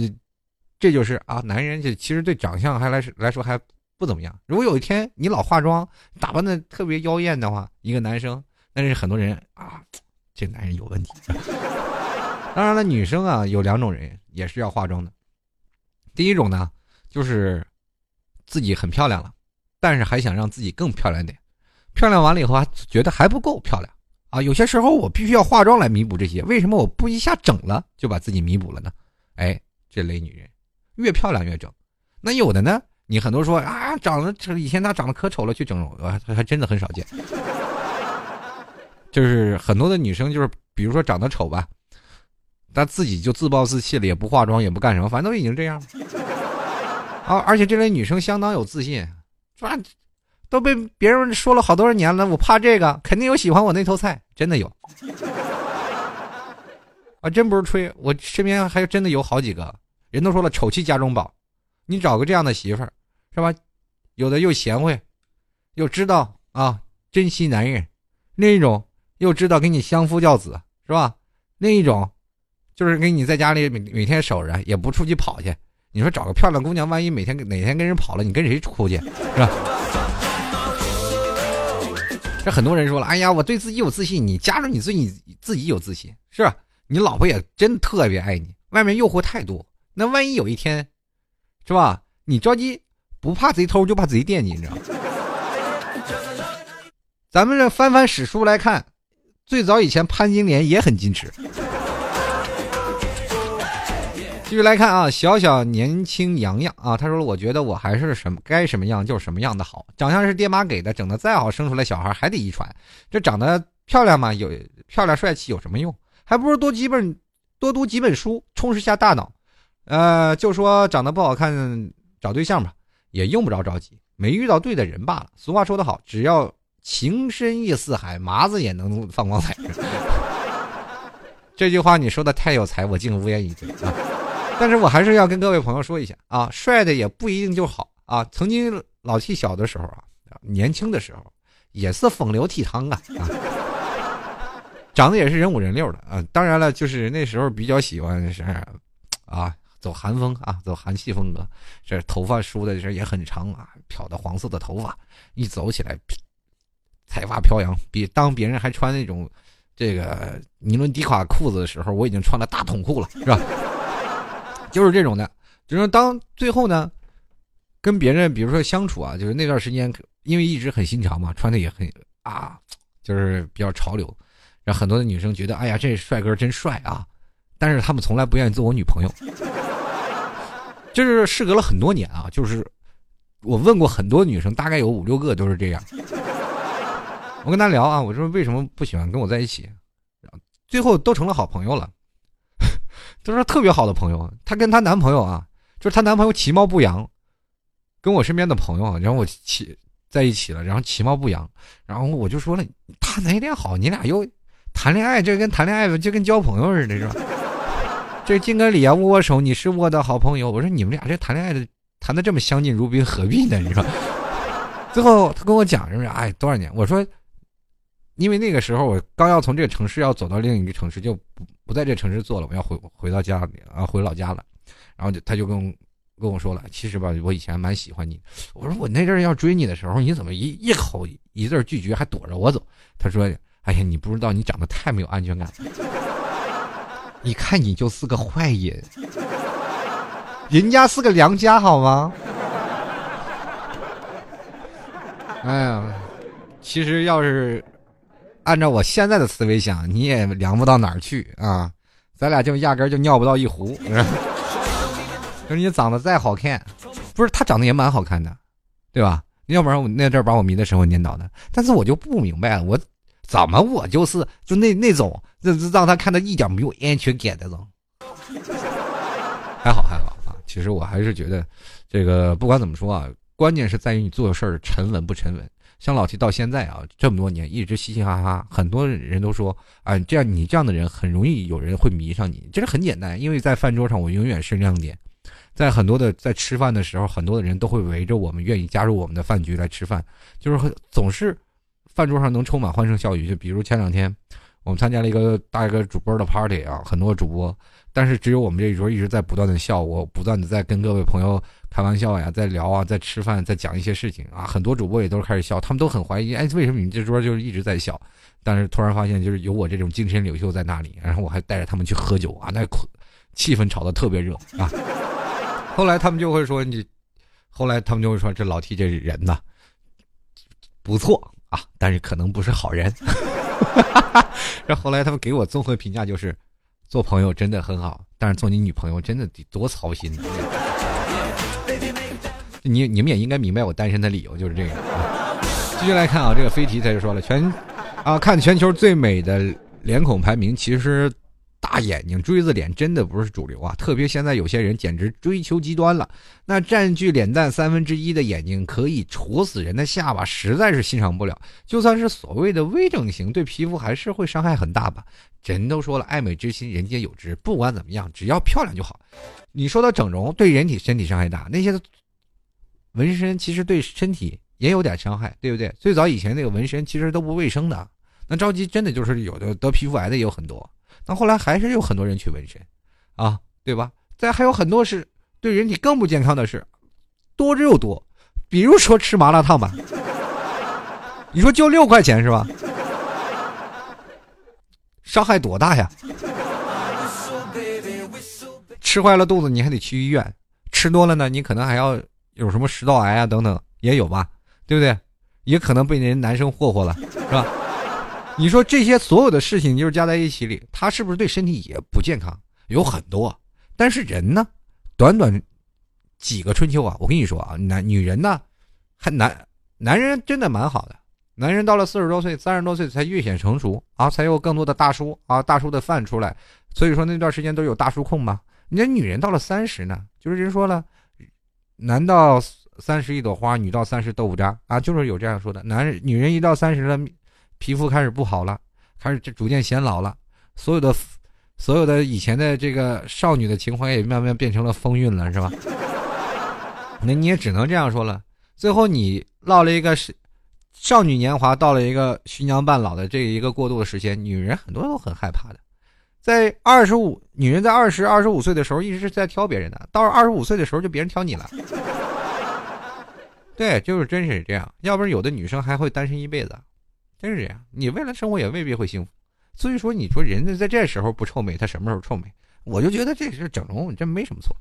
这就是啊，男人这其实对长相还来来说还。不怎么样。如果有一天你老化妆，打扮的特别妖艳的话，一个男生，那是很多人啊，这男人有问题。当然了，女生啊有两种人也是要化妆的。第一种呢，就是自己很漂亮了，但是还想让自己更漂亮点。漂亮完了以后，还觉得还不够漂亮啊。有些时候我必须要化妆来弥补这些。为什么我不一下整了就把自己弥补了呢？哎，这类女人越漂亮越整。那有的呢？你很多说啊，长得以前他长得可丑了，去整容，还还真的很少见。[laughs] 就是很多的女生，就是比如说长得丑吧，她自己就自暴自弃了，也不化妆，也不干什么，反正都已经这样了。啊，而且这类女生相当有自信，说都被别人说了好多年了，我怕这个，肯定有喜欢我那头菜，真的有。[laughs] 啊，真不是吹，我身边还真的有好几个人都说了，丑妻家中宝，你找个这样的媳妇儿。是吧？有的又贤惠，又知道啊珍惜男人；另一种又知道给你相夫教子，是吧？另一种就是给你在家里每每天守着，也不出去跑去。你说找个漂亮姑娘，万一每天哪天跟人跑了，你跟谁出去？是吧？这很多人说了，哎呀，我对自己有自信，你加上你自己自己有自信，是吧？你老婆也真特别爱你，外面诱惑太多，那万一有一天，是吧？你着急。不怕贼偷，就怕贼惦记，你知道吗？咱们这翻翻史书来看，最早以前潘金莲也很矜持。继续来看啊，小小年轻洋洋啊，他说：“我觉得我还是什么该什么样就什么样的好，长相是爹妈给的，整的再好，生出来小孩还得遗传。这长得漂亮嘛，有漂亮帅气有什么用？还不如多几本，多读几本书，充实下大脑。呃，就说长得不好看，找对象吧。”也用不着着急，没遇到对的人罢了。俗话说得好，只要情深意似海，麻子也能放光彩。[laughs] 这句话你说的太有才，我竟无言以对啊！[laughs] 但是我还是要跟各位朋友说一下啊，帅的也不一定就好啊。曾经老 T 小的时候啊，年轻的时候也是风流倜傥啊啊，[laughs] 长得也是人五人六的啊。当然了，就是那时候比较喜欢是啊。走韩风啊，走韩系风格，这头发梳的这也很长啊，漂的黄色的头发，一走起来，彩发飘扬。比当别人还穿那种这个尼伦迪垮裤子的时候，我已经穿了大筒裤了，是吧？[laughs] 就是这种的，就是当最后呢，跟别人比如说相处啊，就是那段时间，因为一直很新潮嘛，穿的也很啊，就是比较潮流，让很多的女生觉得，哎呀，这帅哥真帅啊，但是他们从来不愿意做我女朋友。就是事隔了很多年啊，就是我问过很多女生，大概有五六个都是这样。我跟她聊啊，我说为什么不喜欢跟我在一起，最后都成了好朋友了，都是特别好的朋友。她跟她男朋友啊，就是她男朋友其貌不扬，跟我身边的朋友，然后我其在一起了，然后其貌不扬，然后我就说了，他哪点好？你俩又谈恋爱，这跟谈恋爱就跟交朋友似的，是吧？这敬个礼啊，握握手，你是我的好朋友。我说你们俩这谈恋爱的谈的这么相敬如宾，何必呢？你说。最后他跟我讲什么？哎，多少年？我说，因为那个时候我刚要从这个城市要走到另一个城市，就不不在这城市做了，我要回回到家里啊，回老家了。然后就他就跟跟我说了，其实吧，我以前蛮喜欢你。我说我那阵要追你的时候，你怎么一一口一字拒绝，还躲着我走？他说，哎呀，你不知道，你长得太没有安全感。你看你就是个坏人，人家是个良家，好吗？哎呀，其实要是按照我现在的思维想，你也凉不到哪儿去啊！咱俩就压根儿就尿不到一壶。就是你长得再好看，不是他长得也蛮好看的，对吧？要不然我那阵把我迷的神魂颠倒的，但是我就不明白了，我怎么我就是就那那种，让让他看到一点没有安全感的人。还好还好啊，其实我还是觉得，这个不管怎么说啊，关键是在于你做事儿沉稳不沉稳。像老齐到现在啊，这么多年一直嘻嘻哈哈，很多人都说啊，这样你这样的人很容易有人会迷上你。其实很简单，因为在饭桌上我永远是亮点，在很多的在吃饭的时候，很多的人都会围着我们，愿意加入我们的饭局来吃饭，就是总是饭桌上能充满欢声笑语。就比如前两天我们参加了一个大一个主播的 party 啊，很多主播，但是只有我们这一桌一直在不断的笑，我不断的在跟各位朋友。开玩笑呀，在聊啊，在吃饭，在讲一些事情啊，很多主播也都开始笑，他们都很怀疑，哎，为什么你这桌就是一直在笑？但是突然发现，就是有我这种精神领袖在那里，然后我还带着他们去喝酒啊，那气氛炒得特别热啊。后来他们就会说你，后来他们就会说这老 T 这人呐不错啊，但是可能不是好人。[laughs] 然后来他们给我综合评价就是，做朋友真的很好，但是做你女朋友真的得多操心。你你们也应该明白我单身的理由就是这个。继续来看啊，这个飞题他就说了，全啊看全球最美的脸孔排名，其实大眼睛锥子脸真的不是主流啊，特别现在有些人简直追求极端了。那占据脸蛋三分之一的眼睛可以戳死人的下巴，实在是欣赏不了。就算是所谓的微整形，对皮肤还是会伤害很大吧？人都说了，爱美之心人皆有之，不管怎么样，只要漂亮就好。你说到整容对人体身体伤害大，那些。纹身其实对身体也有点伤害，对不对？最早以前那个纹身其实都不卫生的，那着急真的就是有的得皮肤癌的也有很多。那后来还是有很多人去纹身，啊，对吧？再还有很多是对人体更不健康的事，多之又多。比如说吃麻辣烫吧，[laughs] 你说就六块钱是吧？伤害多大呀？吃坏了肚子你还得去医院，吃多了呢你可能还要。有什么食道癌啊等等也有吧，对不对？也可能被人男生霍霍了，是吧？你说这些所有的事情就是加在一起里，他是不是对身体也不健康？有很多，但是人呢，短短几个春秋啊，我跟你说啊，男女人呢，还男男人真的蛮好的，男人到了四十多岁、三十多岁才越显成熟啊，才有更多的大叔啊，大叔的饭出来，所以说那段时间都有大叔控嘛。你看女人到了三十呢，就是人说了。男到三十一朵花，女到三十豆腐渣啊，就是有这样说的。男人、女人一到三十了，皮肤开始不好了，开始逐渐显老了，所有的、所有的以前的这个少女的情怀也慢慢变成了风韵了，是吧？[laughs] 那你也只能这样说了。最后你落了一个是少女年华，到了一个徐娘半老的这一个过渡的时间，女人很多都很害怕的。在二十五，女人在二十二十五岁的时候一直是在挑别人的，到了二十五岁的时候就别人挑你了。[laughs] 对，就是真是这样，要不然有的女生还会单身一辈子，真是这样。你未来生活也未必会幸福，所以说你说人家在这时候不臭美，他什么时候臭美？我就觉得这是整容，真没什么错。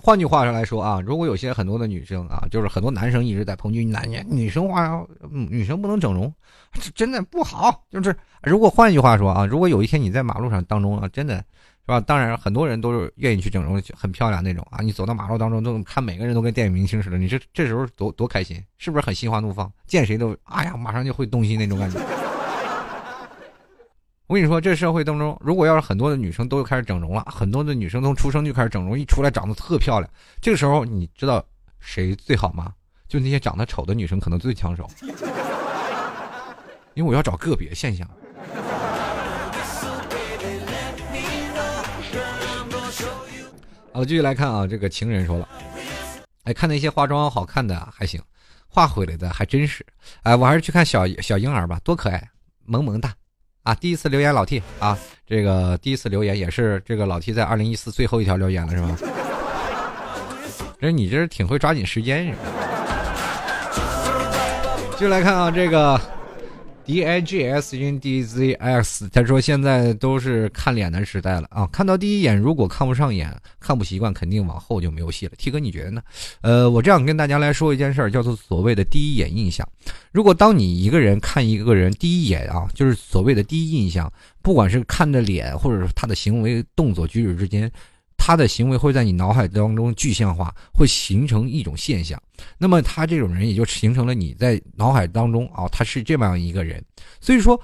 换句话说来说啊，如果有些很多的女生啊，就是很多男生一直在抨击男女女生话，女生不能整容，这真的不好。就是如果换句话说啊，如果有一天你在马路上当中啊，真的是吧？当然很多人都是愿意去整容，很漂亮那种啊。你走到马路当中都看每个人都跟电影明星似的，你这这时候多多开心，是不是很心花怒放？见谁都哎呀，马上就会动心那种感觉。[laughs] 我跟你说，这社会当中，如果要是很多的女生都开始整容了，很多的女生从出生就开始整容，一出来长得特漂亮，这个时候你知道谁最好吗？就那些长得丑的女生可能最抢手，因为我要找个别现象。好，继续来看啊，这个情人说了，哎，看那些化妆好看的还行，画回来的还真是，哎，我还是去看小小婴儿吧，多可爱，萌萌的。啊，第一次留言老 T 啊，这个第一次留言也是这个老 T 在二零一四最后一条留言了是吧？这你这是挺会抓紧时间是吧？就来看啊，这个。D I G S N D Z X，他说现在都是看脸的时代了啊！看到第一眼，如果看不上眼，看不习惯，肯定往后就没有戏了。T 哥，你觉得呢？呃，我这样跟大家来说一件事儿，叫做所谓的第一眼印象。如果当你一个人看一个人第一眼啊，就是所谓的第一印象，不管是看着脸，或者是他的行为、动作、举止之间。他的行为会在你脑海当中具象化，会形成一种现象。那么他这种人也就形成了你在脑海当中啊，他是这么样一个人。所以说，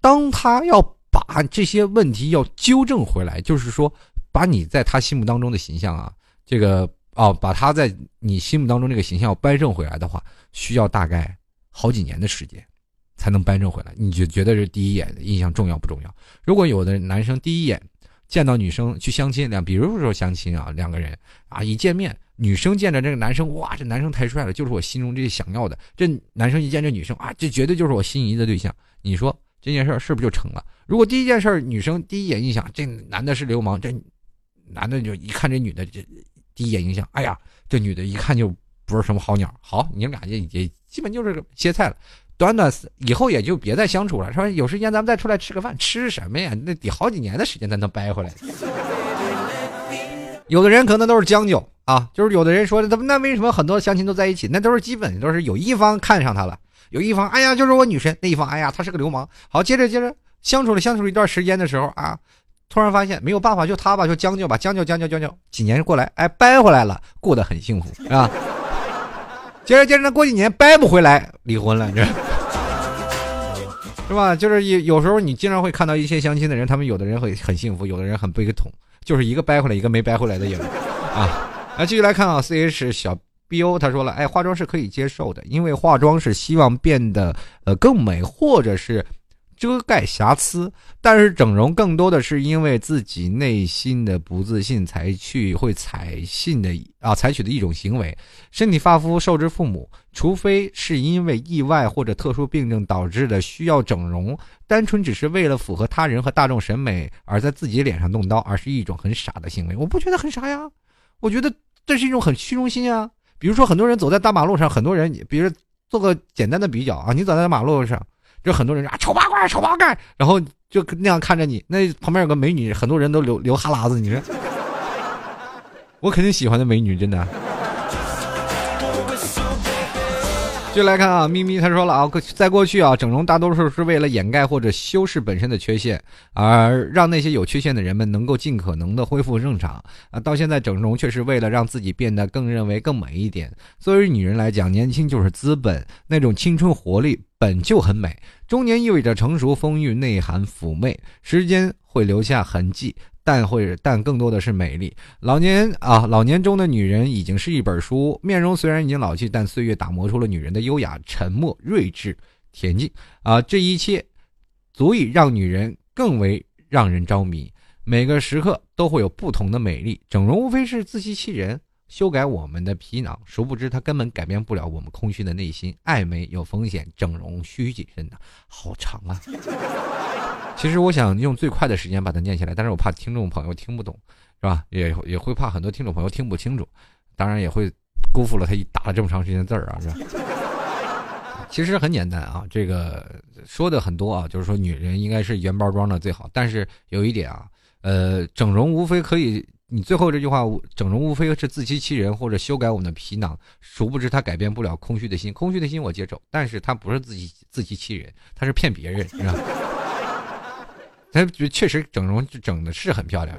当他要把这些问题要纠正回来，就是说把你在他心目当中的形象啊，这个哦，把他在你心目当中这个形象要掰正回来的话，需要大概好几年的时间。才能扳正回来，你就觉得这第一眼印象重要不重要？如果有的男生第一眼见到女生去相亲，两比如说相亲啊，两个人啊一见面，女生见着这个男生，哇，这男生太帅了，就是我心中这想要的。这男生一见这女生啊，这绝对就是我心仪的对象。你说这件事儿是不是就成了？如果第一件事女生第一眼印象，这男的是流氓，这男的就一看这女的，这第一眼印象，哎呀，这女的一看就不是什么好鸟。好，你们俩也也基本就是歇菜了。短短以后也就别再相处了，说有时间咱们再出来吃个饭，吃什么呀？那得好几年的时间才能掰回来。[laughs] 有的人可能都是将就啊，就是有的人说，那为什么很多相亲都在一起？那都是基本都是有一方看上他了，有一方哎呀就是我女神，那一方哎呀他是个流氓。好，接着接着相处了相处一段时间的时候啊，突然发现没有办法，就他吧，就将就吧，将就将就将就，几年过来，哎掰回来了，过得很幸福，啊？[laughs] 接着接着过几年掰不回来，离婚了，这。是吧？就是有有时候你经常会看到一些相亲的人，他们有的人会很幸福，有的人很悲痛，就是一个掰回来，一个没掰回来的有啊。那继续来看啊，C H 小 B O 他说了，哎，化妆是可以接受的，因为化妆是希望变得呃更美，或者是。遮盖瑕疵，但是整容更多的是因为自己内心的不自信才去会采信的啊采取的一种行为。身体发肤受之父母，除非是因为意外或者特殊病症导致的需要整容，单纯只是为了符合他人和大众审美而在自己脸上动刀，而是一种很傻的行为。我不觉得很傻呀，我觉得这是一种很虚荣心啊。比如说很多人走在大马路上，很多人，比如做个简单的比较啊，你走在马路上。就很多人说啊，丑八怪，丑八怪，然后就那样看着你。那旁边有个美女，很多人都流流哈喇子。你说，[laughs] 我肯定喜欢的美女，真的。就来看啊，咪咪他说了啊，在过去啊，整容大多数是为了掩盖或者修饰本身的缺陷，而让那些有缺陷的人们能够尽可能的恢复正常啊。到现在，整容却是为了让自己变得更认为更美一点。作为女人来讲，年轻就是资本，那种青春活力本就很美。中年意味着成熟、丰腴、内涵、妩媚，时间会留下痕迹。但会，但更多的是美丽。老年啊，老年中的女人已经是一本书，面容虽然已经老去，但岁月打磨出了女人的优雅、沉默、睿智、恬静啊，这一切足以让女人更为让人着迷。每个时刻都会有不同的美丽。整容无非是自欺欺人，修改我们的皮囊，殊不知它根本改变不了我们空虚的内心。爱美有风险，整容需谨慎的。好长啊。其实我想用最快的时间把它念下来，但是我怕听众朋友听不懂，是吧？也也会怕很多听众朋友听不清楚，当然也会辜负了他打了这么长时间字儿啊，是吧？[laughs] 其实很简单啊，这个说的很多啊，就是说女人应该是原包装的最好，但是有一点啊，呃，整容无非可以，你最后这句话，整容无非是自欺欺人或者修改我们的皮囊，殊不知它改变不了空虚的心，空虚的心我接受，但是它不是自己自欺欺人，它是骗别人，是吧？他确实整容整的是很漂亮。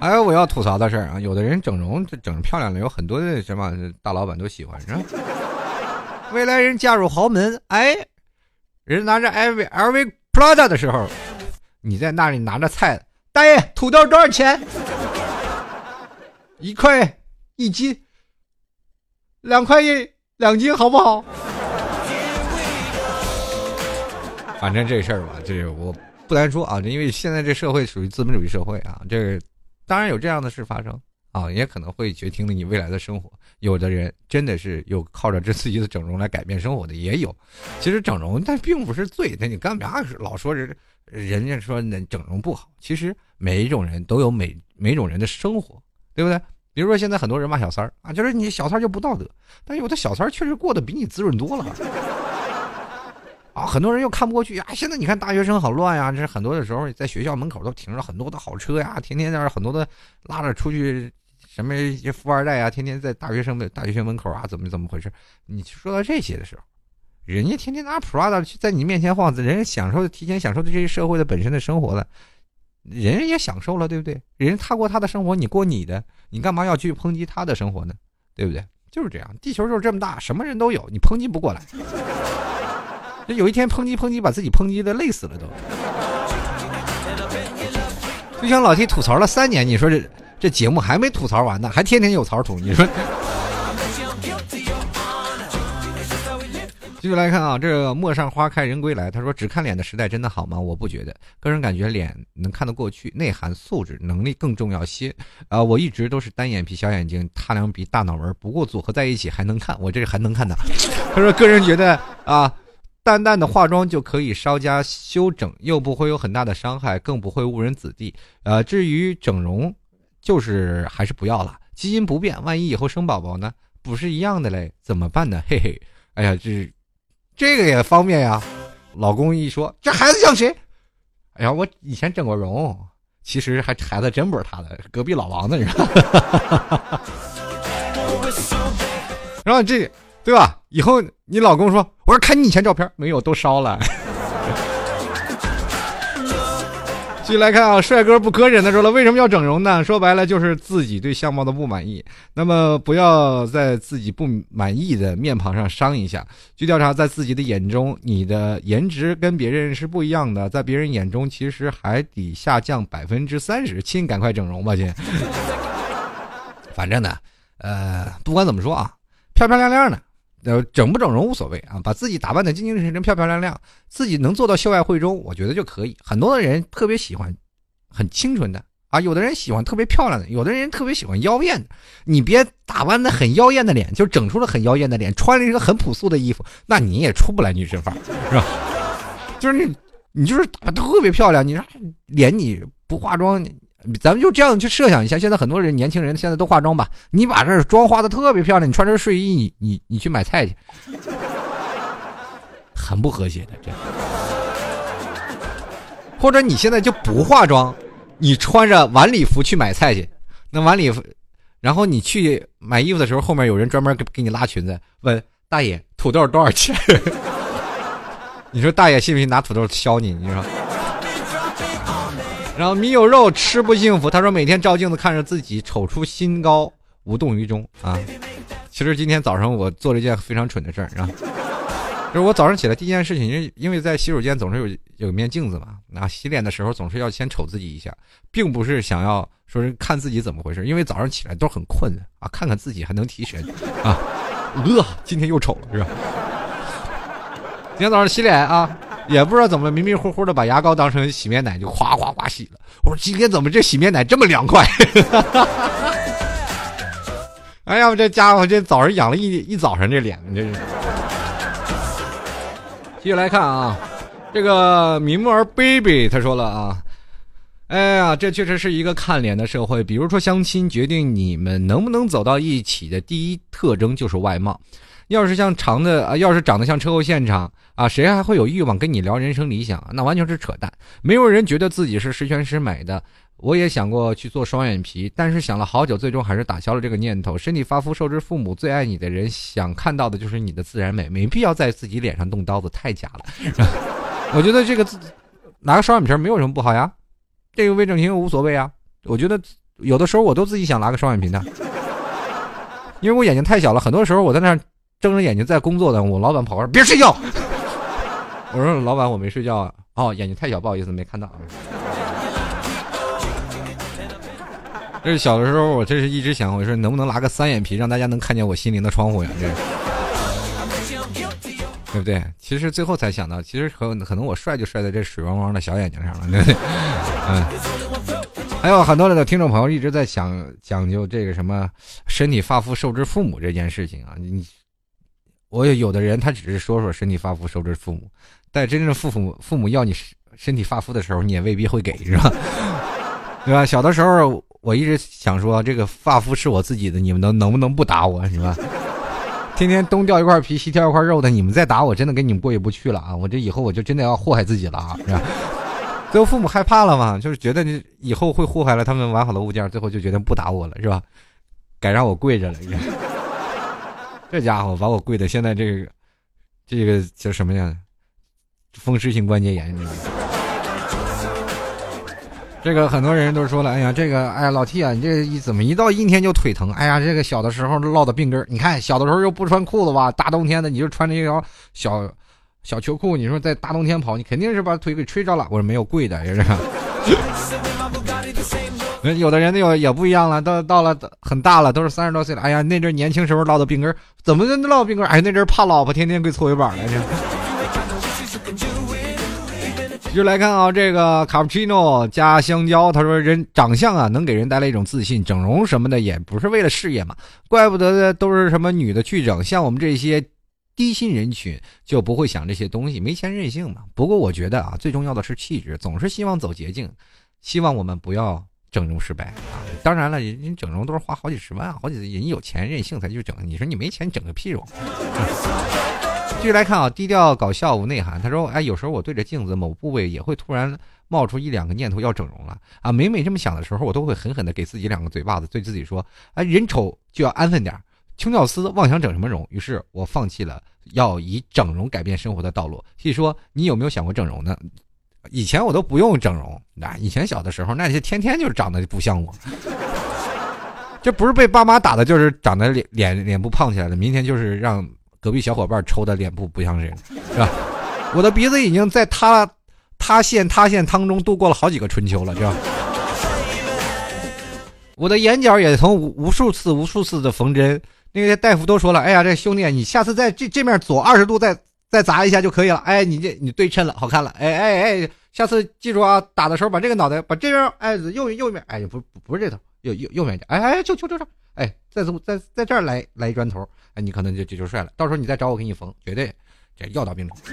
还有我要吐槽的事儿啊，有的人整容就整漂亮了，有很多的什么大老板都喜欢，是吧？未来人嫁入豪门，哎，人拿着 LV LV Prada 的时候，你在那里拿着菜，大爷土豆多少钱？一块一斤，两块一两斤，好不好？反正这事儿吧，这我不难说啊，因为现在这社会属于资本主义社会啊，这当然有这样的事发生啊，也可能会决定了你未来的生活。有的人真的是有靠着这自己的整容来改变生活的，也有。其实整容但并不是罪，那你干嘛老说人人家说那整容不好？其实每一种人都有每每种人的生活，对不对？比如说现在很多人骂小三儿啊，就是你小三儿就不道德，但有的小三儿确实过得比你滋润多了。啊，很多人又看不过去啊！现在你看大学生好乱呀，这是很多的时候在学校门口都停着很多的好车呀，天天在那很多的拉着出去，什么富二代啊，天天在大学生的大学生门口啊，怎么怎么回事？你说到这些的时候，人家天天拿 Prada 去在你面前晃，人家享受提前享受的这些社会的本身的生活了，人家也享受了，对不对？人家他过他的生活，你过你的，你干嘛要去抨击他的生活呢？对不对？就是这样，地球就是这么大，什么人都有，你抨击不过来。有一天抨击抨击，把自己抨击的累死了都。就像老 T 吐槽了三年，你说这这节目还没吐槽完呢，还天天有槽吐，你说？继续来看啊，这陌上花开人归来，他说：“只看脸的时代真的好吗？我不觉得，个人感觉脸能看得过去，内涵、素质、能力更重要些。啊，我一直都是单眼皮、小眼睛、塌两鼻、大脑门，不过组合在一起还能看，我这是还能看的。他说，个人觉得啊，淡淡的化妆就可以稍加修整，又不会有很大的伤害，更不会误人子弟。呃，至于整容，就是还是不要了，基因不变，万一以后生宝宝呢？不是一样的嘞，怎么办呢？[laughs] 嘿嘿，哎呀，这。”这个也方便呀，老公一说这孩子像谁？哎呀，我以前整过容，其实还孩子真不是他的，隔壁老王的人。[laughs] 然后这对吧？以后你老公说，我说看你以前照片没有，都烧了。[laughs] 继续来看啊，帅哥不可忍的说了，为什么要整容呢？说白了就是自己对相貌的不满意。那么不要在自己不满意的面庞上伤一下。据调查，在自己的眼中，你的颜值跟别人是不一样的，在别人眼中其实还得下降百分之三十。亲，赶快整容吧，亲。[laughs] 反正呢，呃，不管怎么说啊，漂漂亮亮的。呃，整不整容无所谓啊，把自己打扮的精精神神、漂漂亮亮，自己能做到秀外慧中，我觉得就可以。很多的人特别喜欢很清纯的啊，有的人喜欢特别漂亮的，有的人特别喜欢妖艳的。你别打扮的很妖艳的脸，就整出了很妖艳的脸，穿了一个很朴素的衣服，那你也出不来女神范儿，是吧？[laughs] 就是你，你就是打扮特别漂亮，你脸你不化妆。咱们就这样去设想一下，现在很多人年轻人现在都化妆吧？你把这妆化的特别漂亮，你穿着睡衣，你你你去买菜去，很不和谐的这样。或者你现在就不化妆，你穿着晚礼服去买菜去，那晚礼服，然后你去买衣服的时候，后面有人专门给给你拉裙子，问大爷土豆多少钱？[laughs] 你说大爷信不信拿土豆削你？你说？然后米有肉吃不幸福，他说每天照镜子看着自己丑出新高，无动于衷啊。其实今天早上我做了一件非常蠢的事儿啊，就是我早上起来第一件事情，因为因为在洗手间总是有有一面镜子嘛，啊，洗脸的时候总是要先瞅自己一下，并不是想要说是看自己怎么回事，因为早上起来都很困啊，看看自己还能提神啊。呃，今天又丑了是吧？今天早上洗脸啊。也不知道怎么迷迷糊糊的把牙膏当成洗面奶就哗哗哗洗了。我说今天怎么这洗面奶这么凉快？[laughs] 哎呀，这家伙这早上养了一一早上这脸，这是。继续来看啊，这个米木儿 baby 他说了啊，哎呀，这确实是一个看脸的社会。比如说相亲，决定你们能不能走到一起的第一特征就是外貌。要是像长的啊，要是长得像车祸现场啊，谁还会有欲望跟你聊人生理想？那完全是扯淡。没有人觉得自己是十全十美的。我也想过去做双眼皮，但是想了好久，最终还是打消了这个念头。身体发肤受之父母，最爱你的人想看到的就是你的自然美，没必要在自己脸上动刀子，太假了。[laughs] 我觉得这个拿个双眼皮没有什么不好呀，这个微整形无所谓啊。我觉得有的时候我都自己想拿个双眼皮的，因为我眼睛太小了，很多时候我在那。睁着眼睛在工作的，我老板跑过来，别睡觉。我说老板，我没睡觉啊。哦，眼睛太小，不好意思，没看到。这是小的时候，我这是一直想，我说能不能拿个三眼皮，让大家能看见我心灵的窗户呀？这，对不对？其实最后才想到，其实可可能我帅就帅在这水汪汪的小眼睛上了，对不对？嗯。还有很多的听众朋友一直在想讲究这个什么身体发肤受之父母这件事情啊，你。我有的人他只是说说身体发肤受之父母，但真正父母父母要你身体发肤的时候，你也未必会给，是吧？[laughs] 对吧？小的时候我一直想说，这个发肤是我自己的，你们能能不能不打我，是吧？天天东掉一块皮，西掉一块肉的，你们再打我，真的跟你们过意不去了啊！我这以后我就真的要祸害自己了啊！是吧？最后父母害怕了嘛，就是觉得你以后会祸害了他们完好的物件，最后就决定不打我了，是吧？改让我跪着了。这家伙把我跪的，现在这个这个叫什么呀？风湿性关节炎。这个很多人都说了，哎呀，这个，哎呀，老 T 啊，你这一怎么一到阴天就腿疼？哎呀，这个小的时候落的病根你看小的时候又不穿裤子吧，大冬天的你就穿着一条小小秋裤，你说在大冬天跑，你肯定是把腿给吹着了。我说没有贵的，也是。[laughs] 有的人那有也不一样了，到到了很大了，都是三十多岁了。哎呀，那阵年轻时候落的病根怎么落病根哎，那阵怕老婆，天天给搓衣板来着。就来看啊，这个卡布奇诺加香蕉，他说人长相啊能给人带来一种自信，整容什么的也不是为了事业嘛，怪不得都是什么女的去整，像我们这些低薪人群就不会想这些东西，没钱任性嘛。不过我觉得啊，最重要的是气质，总是希望走捷径，希望我们不要整容失败啊。当然了，人家整容都是花好几十万，好几人有钱任性才去整，你说你没钱整个屁容。[laughs] 继续来看啊，低调搞笑无内涵。他说：“哎，有时候我对着镜子某部位也会突然冒出一两个念头要整容了啊。每每这么想的时候，我都会狠狠的给自己两个嘴巴子，对自己说：哎，人丑就要安分点穷屌丝妄想整什么容？于是我放弃了要以整容改变生活的道路。所以说你有没有想过整容呢？以前我都不用整容，那以前小的时候那些天天就是长得不像我，[laughs] 这不是被爸妈打的，就是长得脸脸脸部胖起来了。明天就是让。”隔壁小伙伴抽的脸部不像人，是吧？我的鼻子已经在塌塌陷塌陷汤中度过了好几个春秋了，是吧？我的眼角也曾无无数次无数次的缝针，那些大夫都说了，哎呀，这兄弟，你下次在这这面左二十度再再砸一下就可以了，哎，你这你对称了，好看了，哎哎哎，下次记住啊，打的时候把这个脑袋把这边哎右右面哎不不不是这头右右右面哎哎就就就这哎在在在这儿来来一砖头。哎，你可能就就就帅了。到时候你再找我给你缝，绝对这药到病除。[laughs]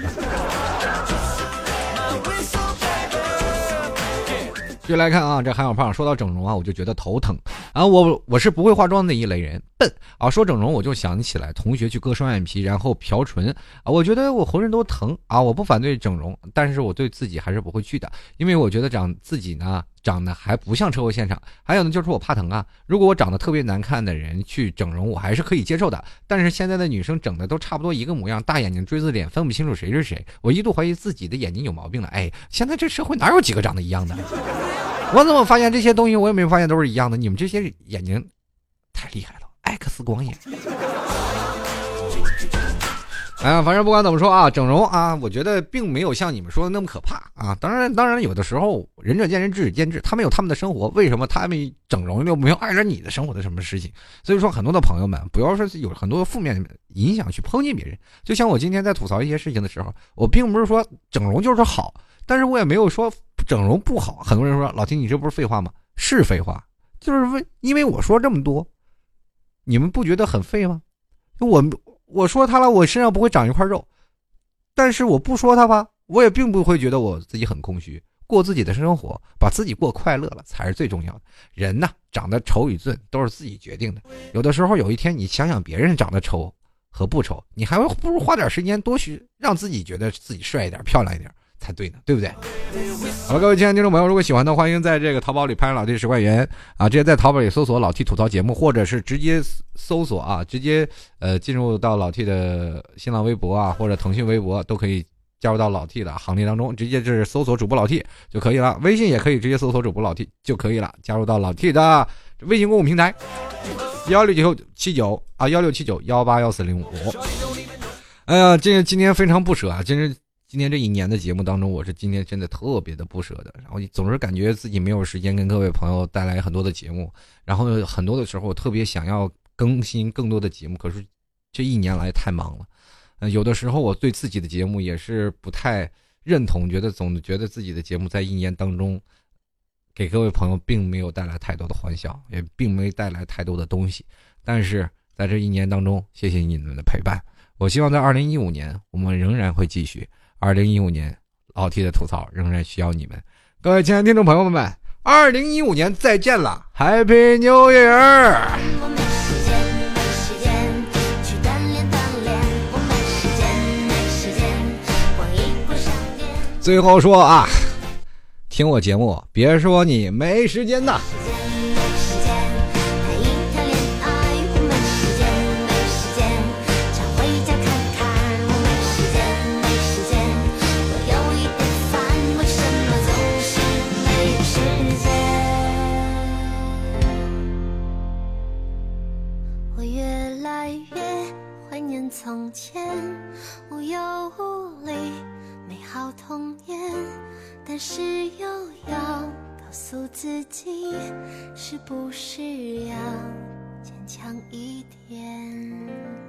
继续来看啊，这韩小胖说到整容啊，我就觉得头疼啊。我我是不会化妆的那一类人，笨啊。说整容我就想起来同学去割双眼皮，然后漂唇啊。我觉得我浑身都疼啊。我不反对整容，但是我对自己还是不会去的，因为我觉得长自己呢长得还不像车祸现场。还有呢，就是我怕疼啊。如果我长得特别难看的人去整容，我还是可以接受的。但是现在的女生整的都差不多一个模样，大眼睛、锥子脸，分不清楚谁是谁。我一度怀疑自己的眼睛有毛病了。哎，现在这社会哪有几个长得一样的？[laughs] 我怎么发现这些东西？我也没发现都是一样的。你们这些眼睛太厉害了，X 光眼。哎呀，反正不管怎么说啊，整容啊，我觉得并没有像你们说的那么可怕啊。当然，当然有的时候仁者见仁，智者见智，他们有他们的生活，为什么他们整容就没有碍着你的生活的什么事情？所以说，很多的朋友们不要说有很多负面影响去抨击别人。就像我今天在吐槽一些事情的时候，我并不是说整容就是好，但是我也没有说。整容不好，很多人说老听你这不是废话吗？是废话，就是为因为我说这么多，你们不觉得很废吗？我我说他了，我身上不会长一块肉，但是我不说他吧，我也并不会觉得我自己很空虚，过自己的生活，把自己过快乐了才是最重要的。人呢，长得丑与俊都是自己决定的。有的时候，有一天你想想别人长得丑和不丑，你还不如花点时间多去让自己觉得自己帅一点、漂亮一点。才对呢，对不对？好了，各位亲爱的听众朋友，如果喜欢的，欢迎在这个淘宝里拍老 T 十块钱啊，直接在淘宝里搜索老 T 吐槽节目，或者是直接搜索啊，直接呃进入到老 T 的新浪微博啊，或者腾讯微博都可以加入到老 T 的行列当中，直接就是搜索主播老 T 就可以了。微信也可以直接搜索主播老 T 就可以了，加入到老 T 的微信公众平台幺六九七九啊幺六七九幺八幺四零五。哎呀，这今天非常不舍啊，今天。今天这一年的节目当中，我是今天真的特别的不舍的，然后总是感觉自己没有时间跟各位朋友带来很多的节目，然后很多的时候我特别想要更新更多的节目，可是这一年来太忙了，嗯，有的时候我对自己的节目也是不太认同，觉得总觉得自己的节目在一年当中给各位朋友并没有带来太多的欢笑，也并没带来太多的东西，但是在这一年当中，谢谢你们的陪伴，我希望在二零一五年我们仍然会继续。二零一五年，老 T 的吐槽仍然需要你们，各位亲爱的听众朋友们，二零一五年再见了，Happy New Year！最后说啊，听我节目，别说你没时间呐。从前无忧无虑美好童年，但是又要告诉自己，是不是要坚强一点？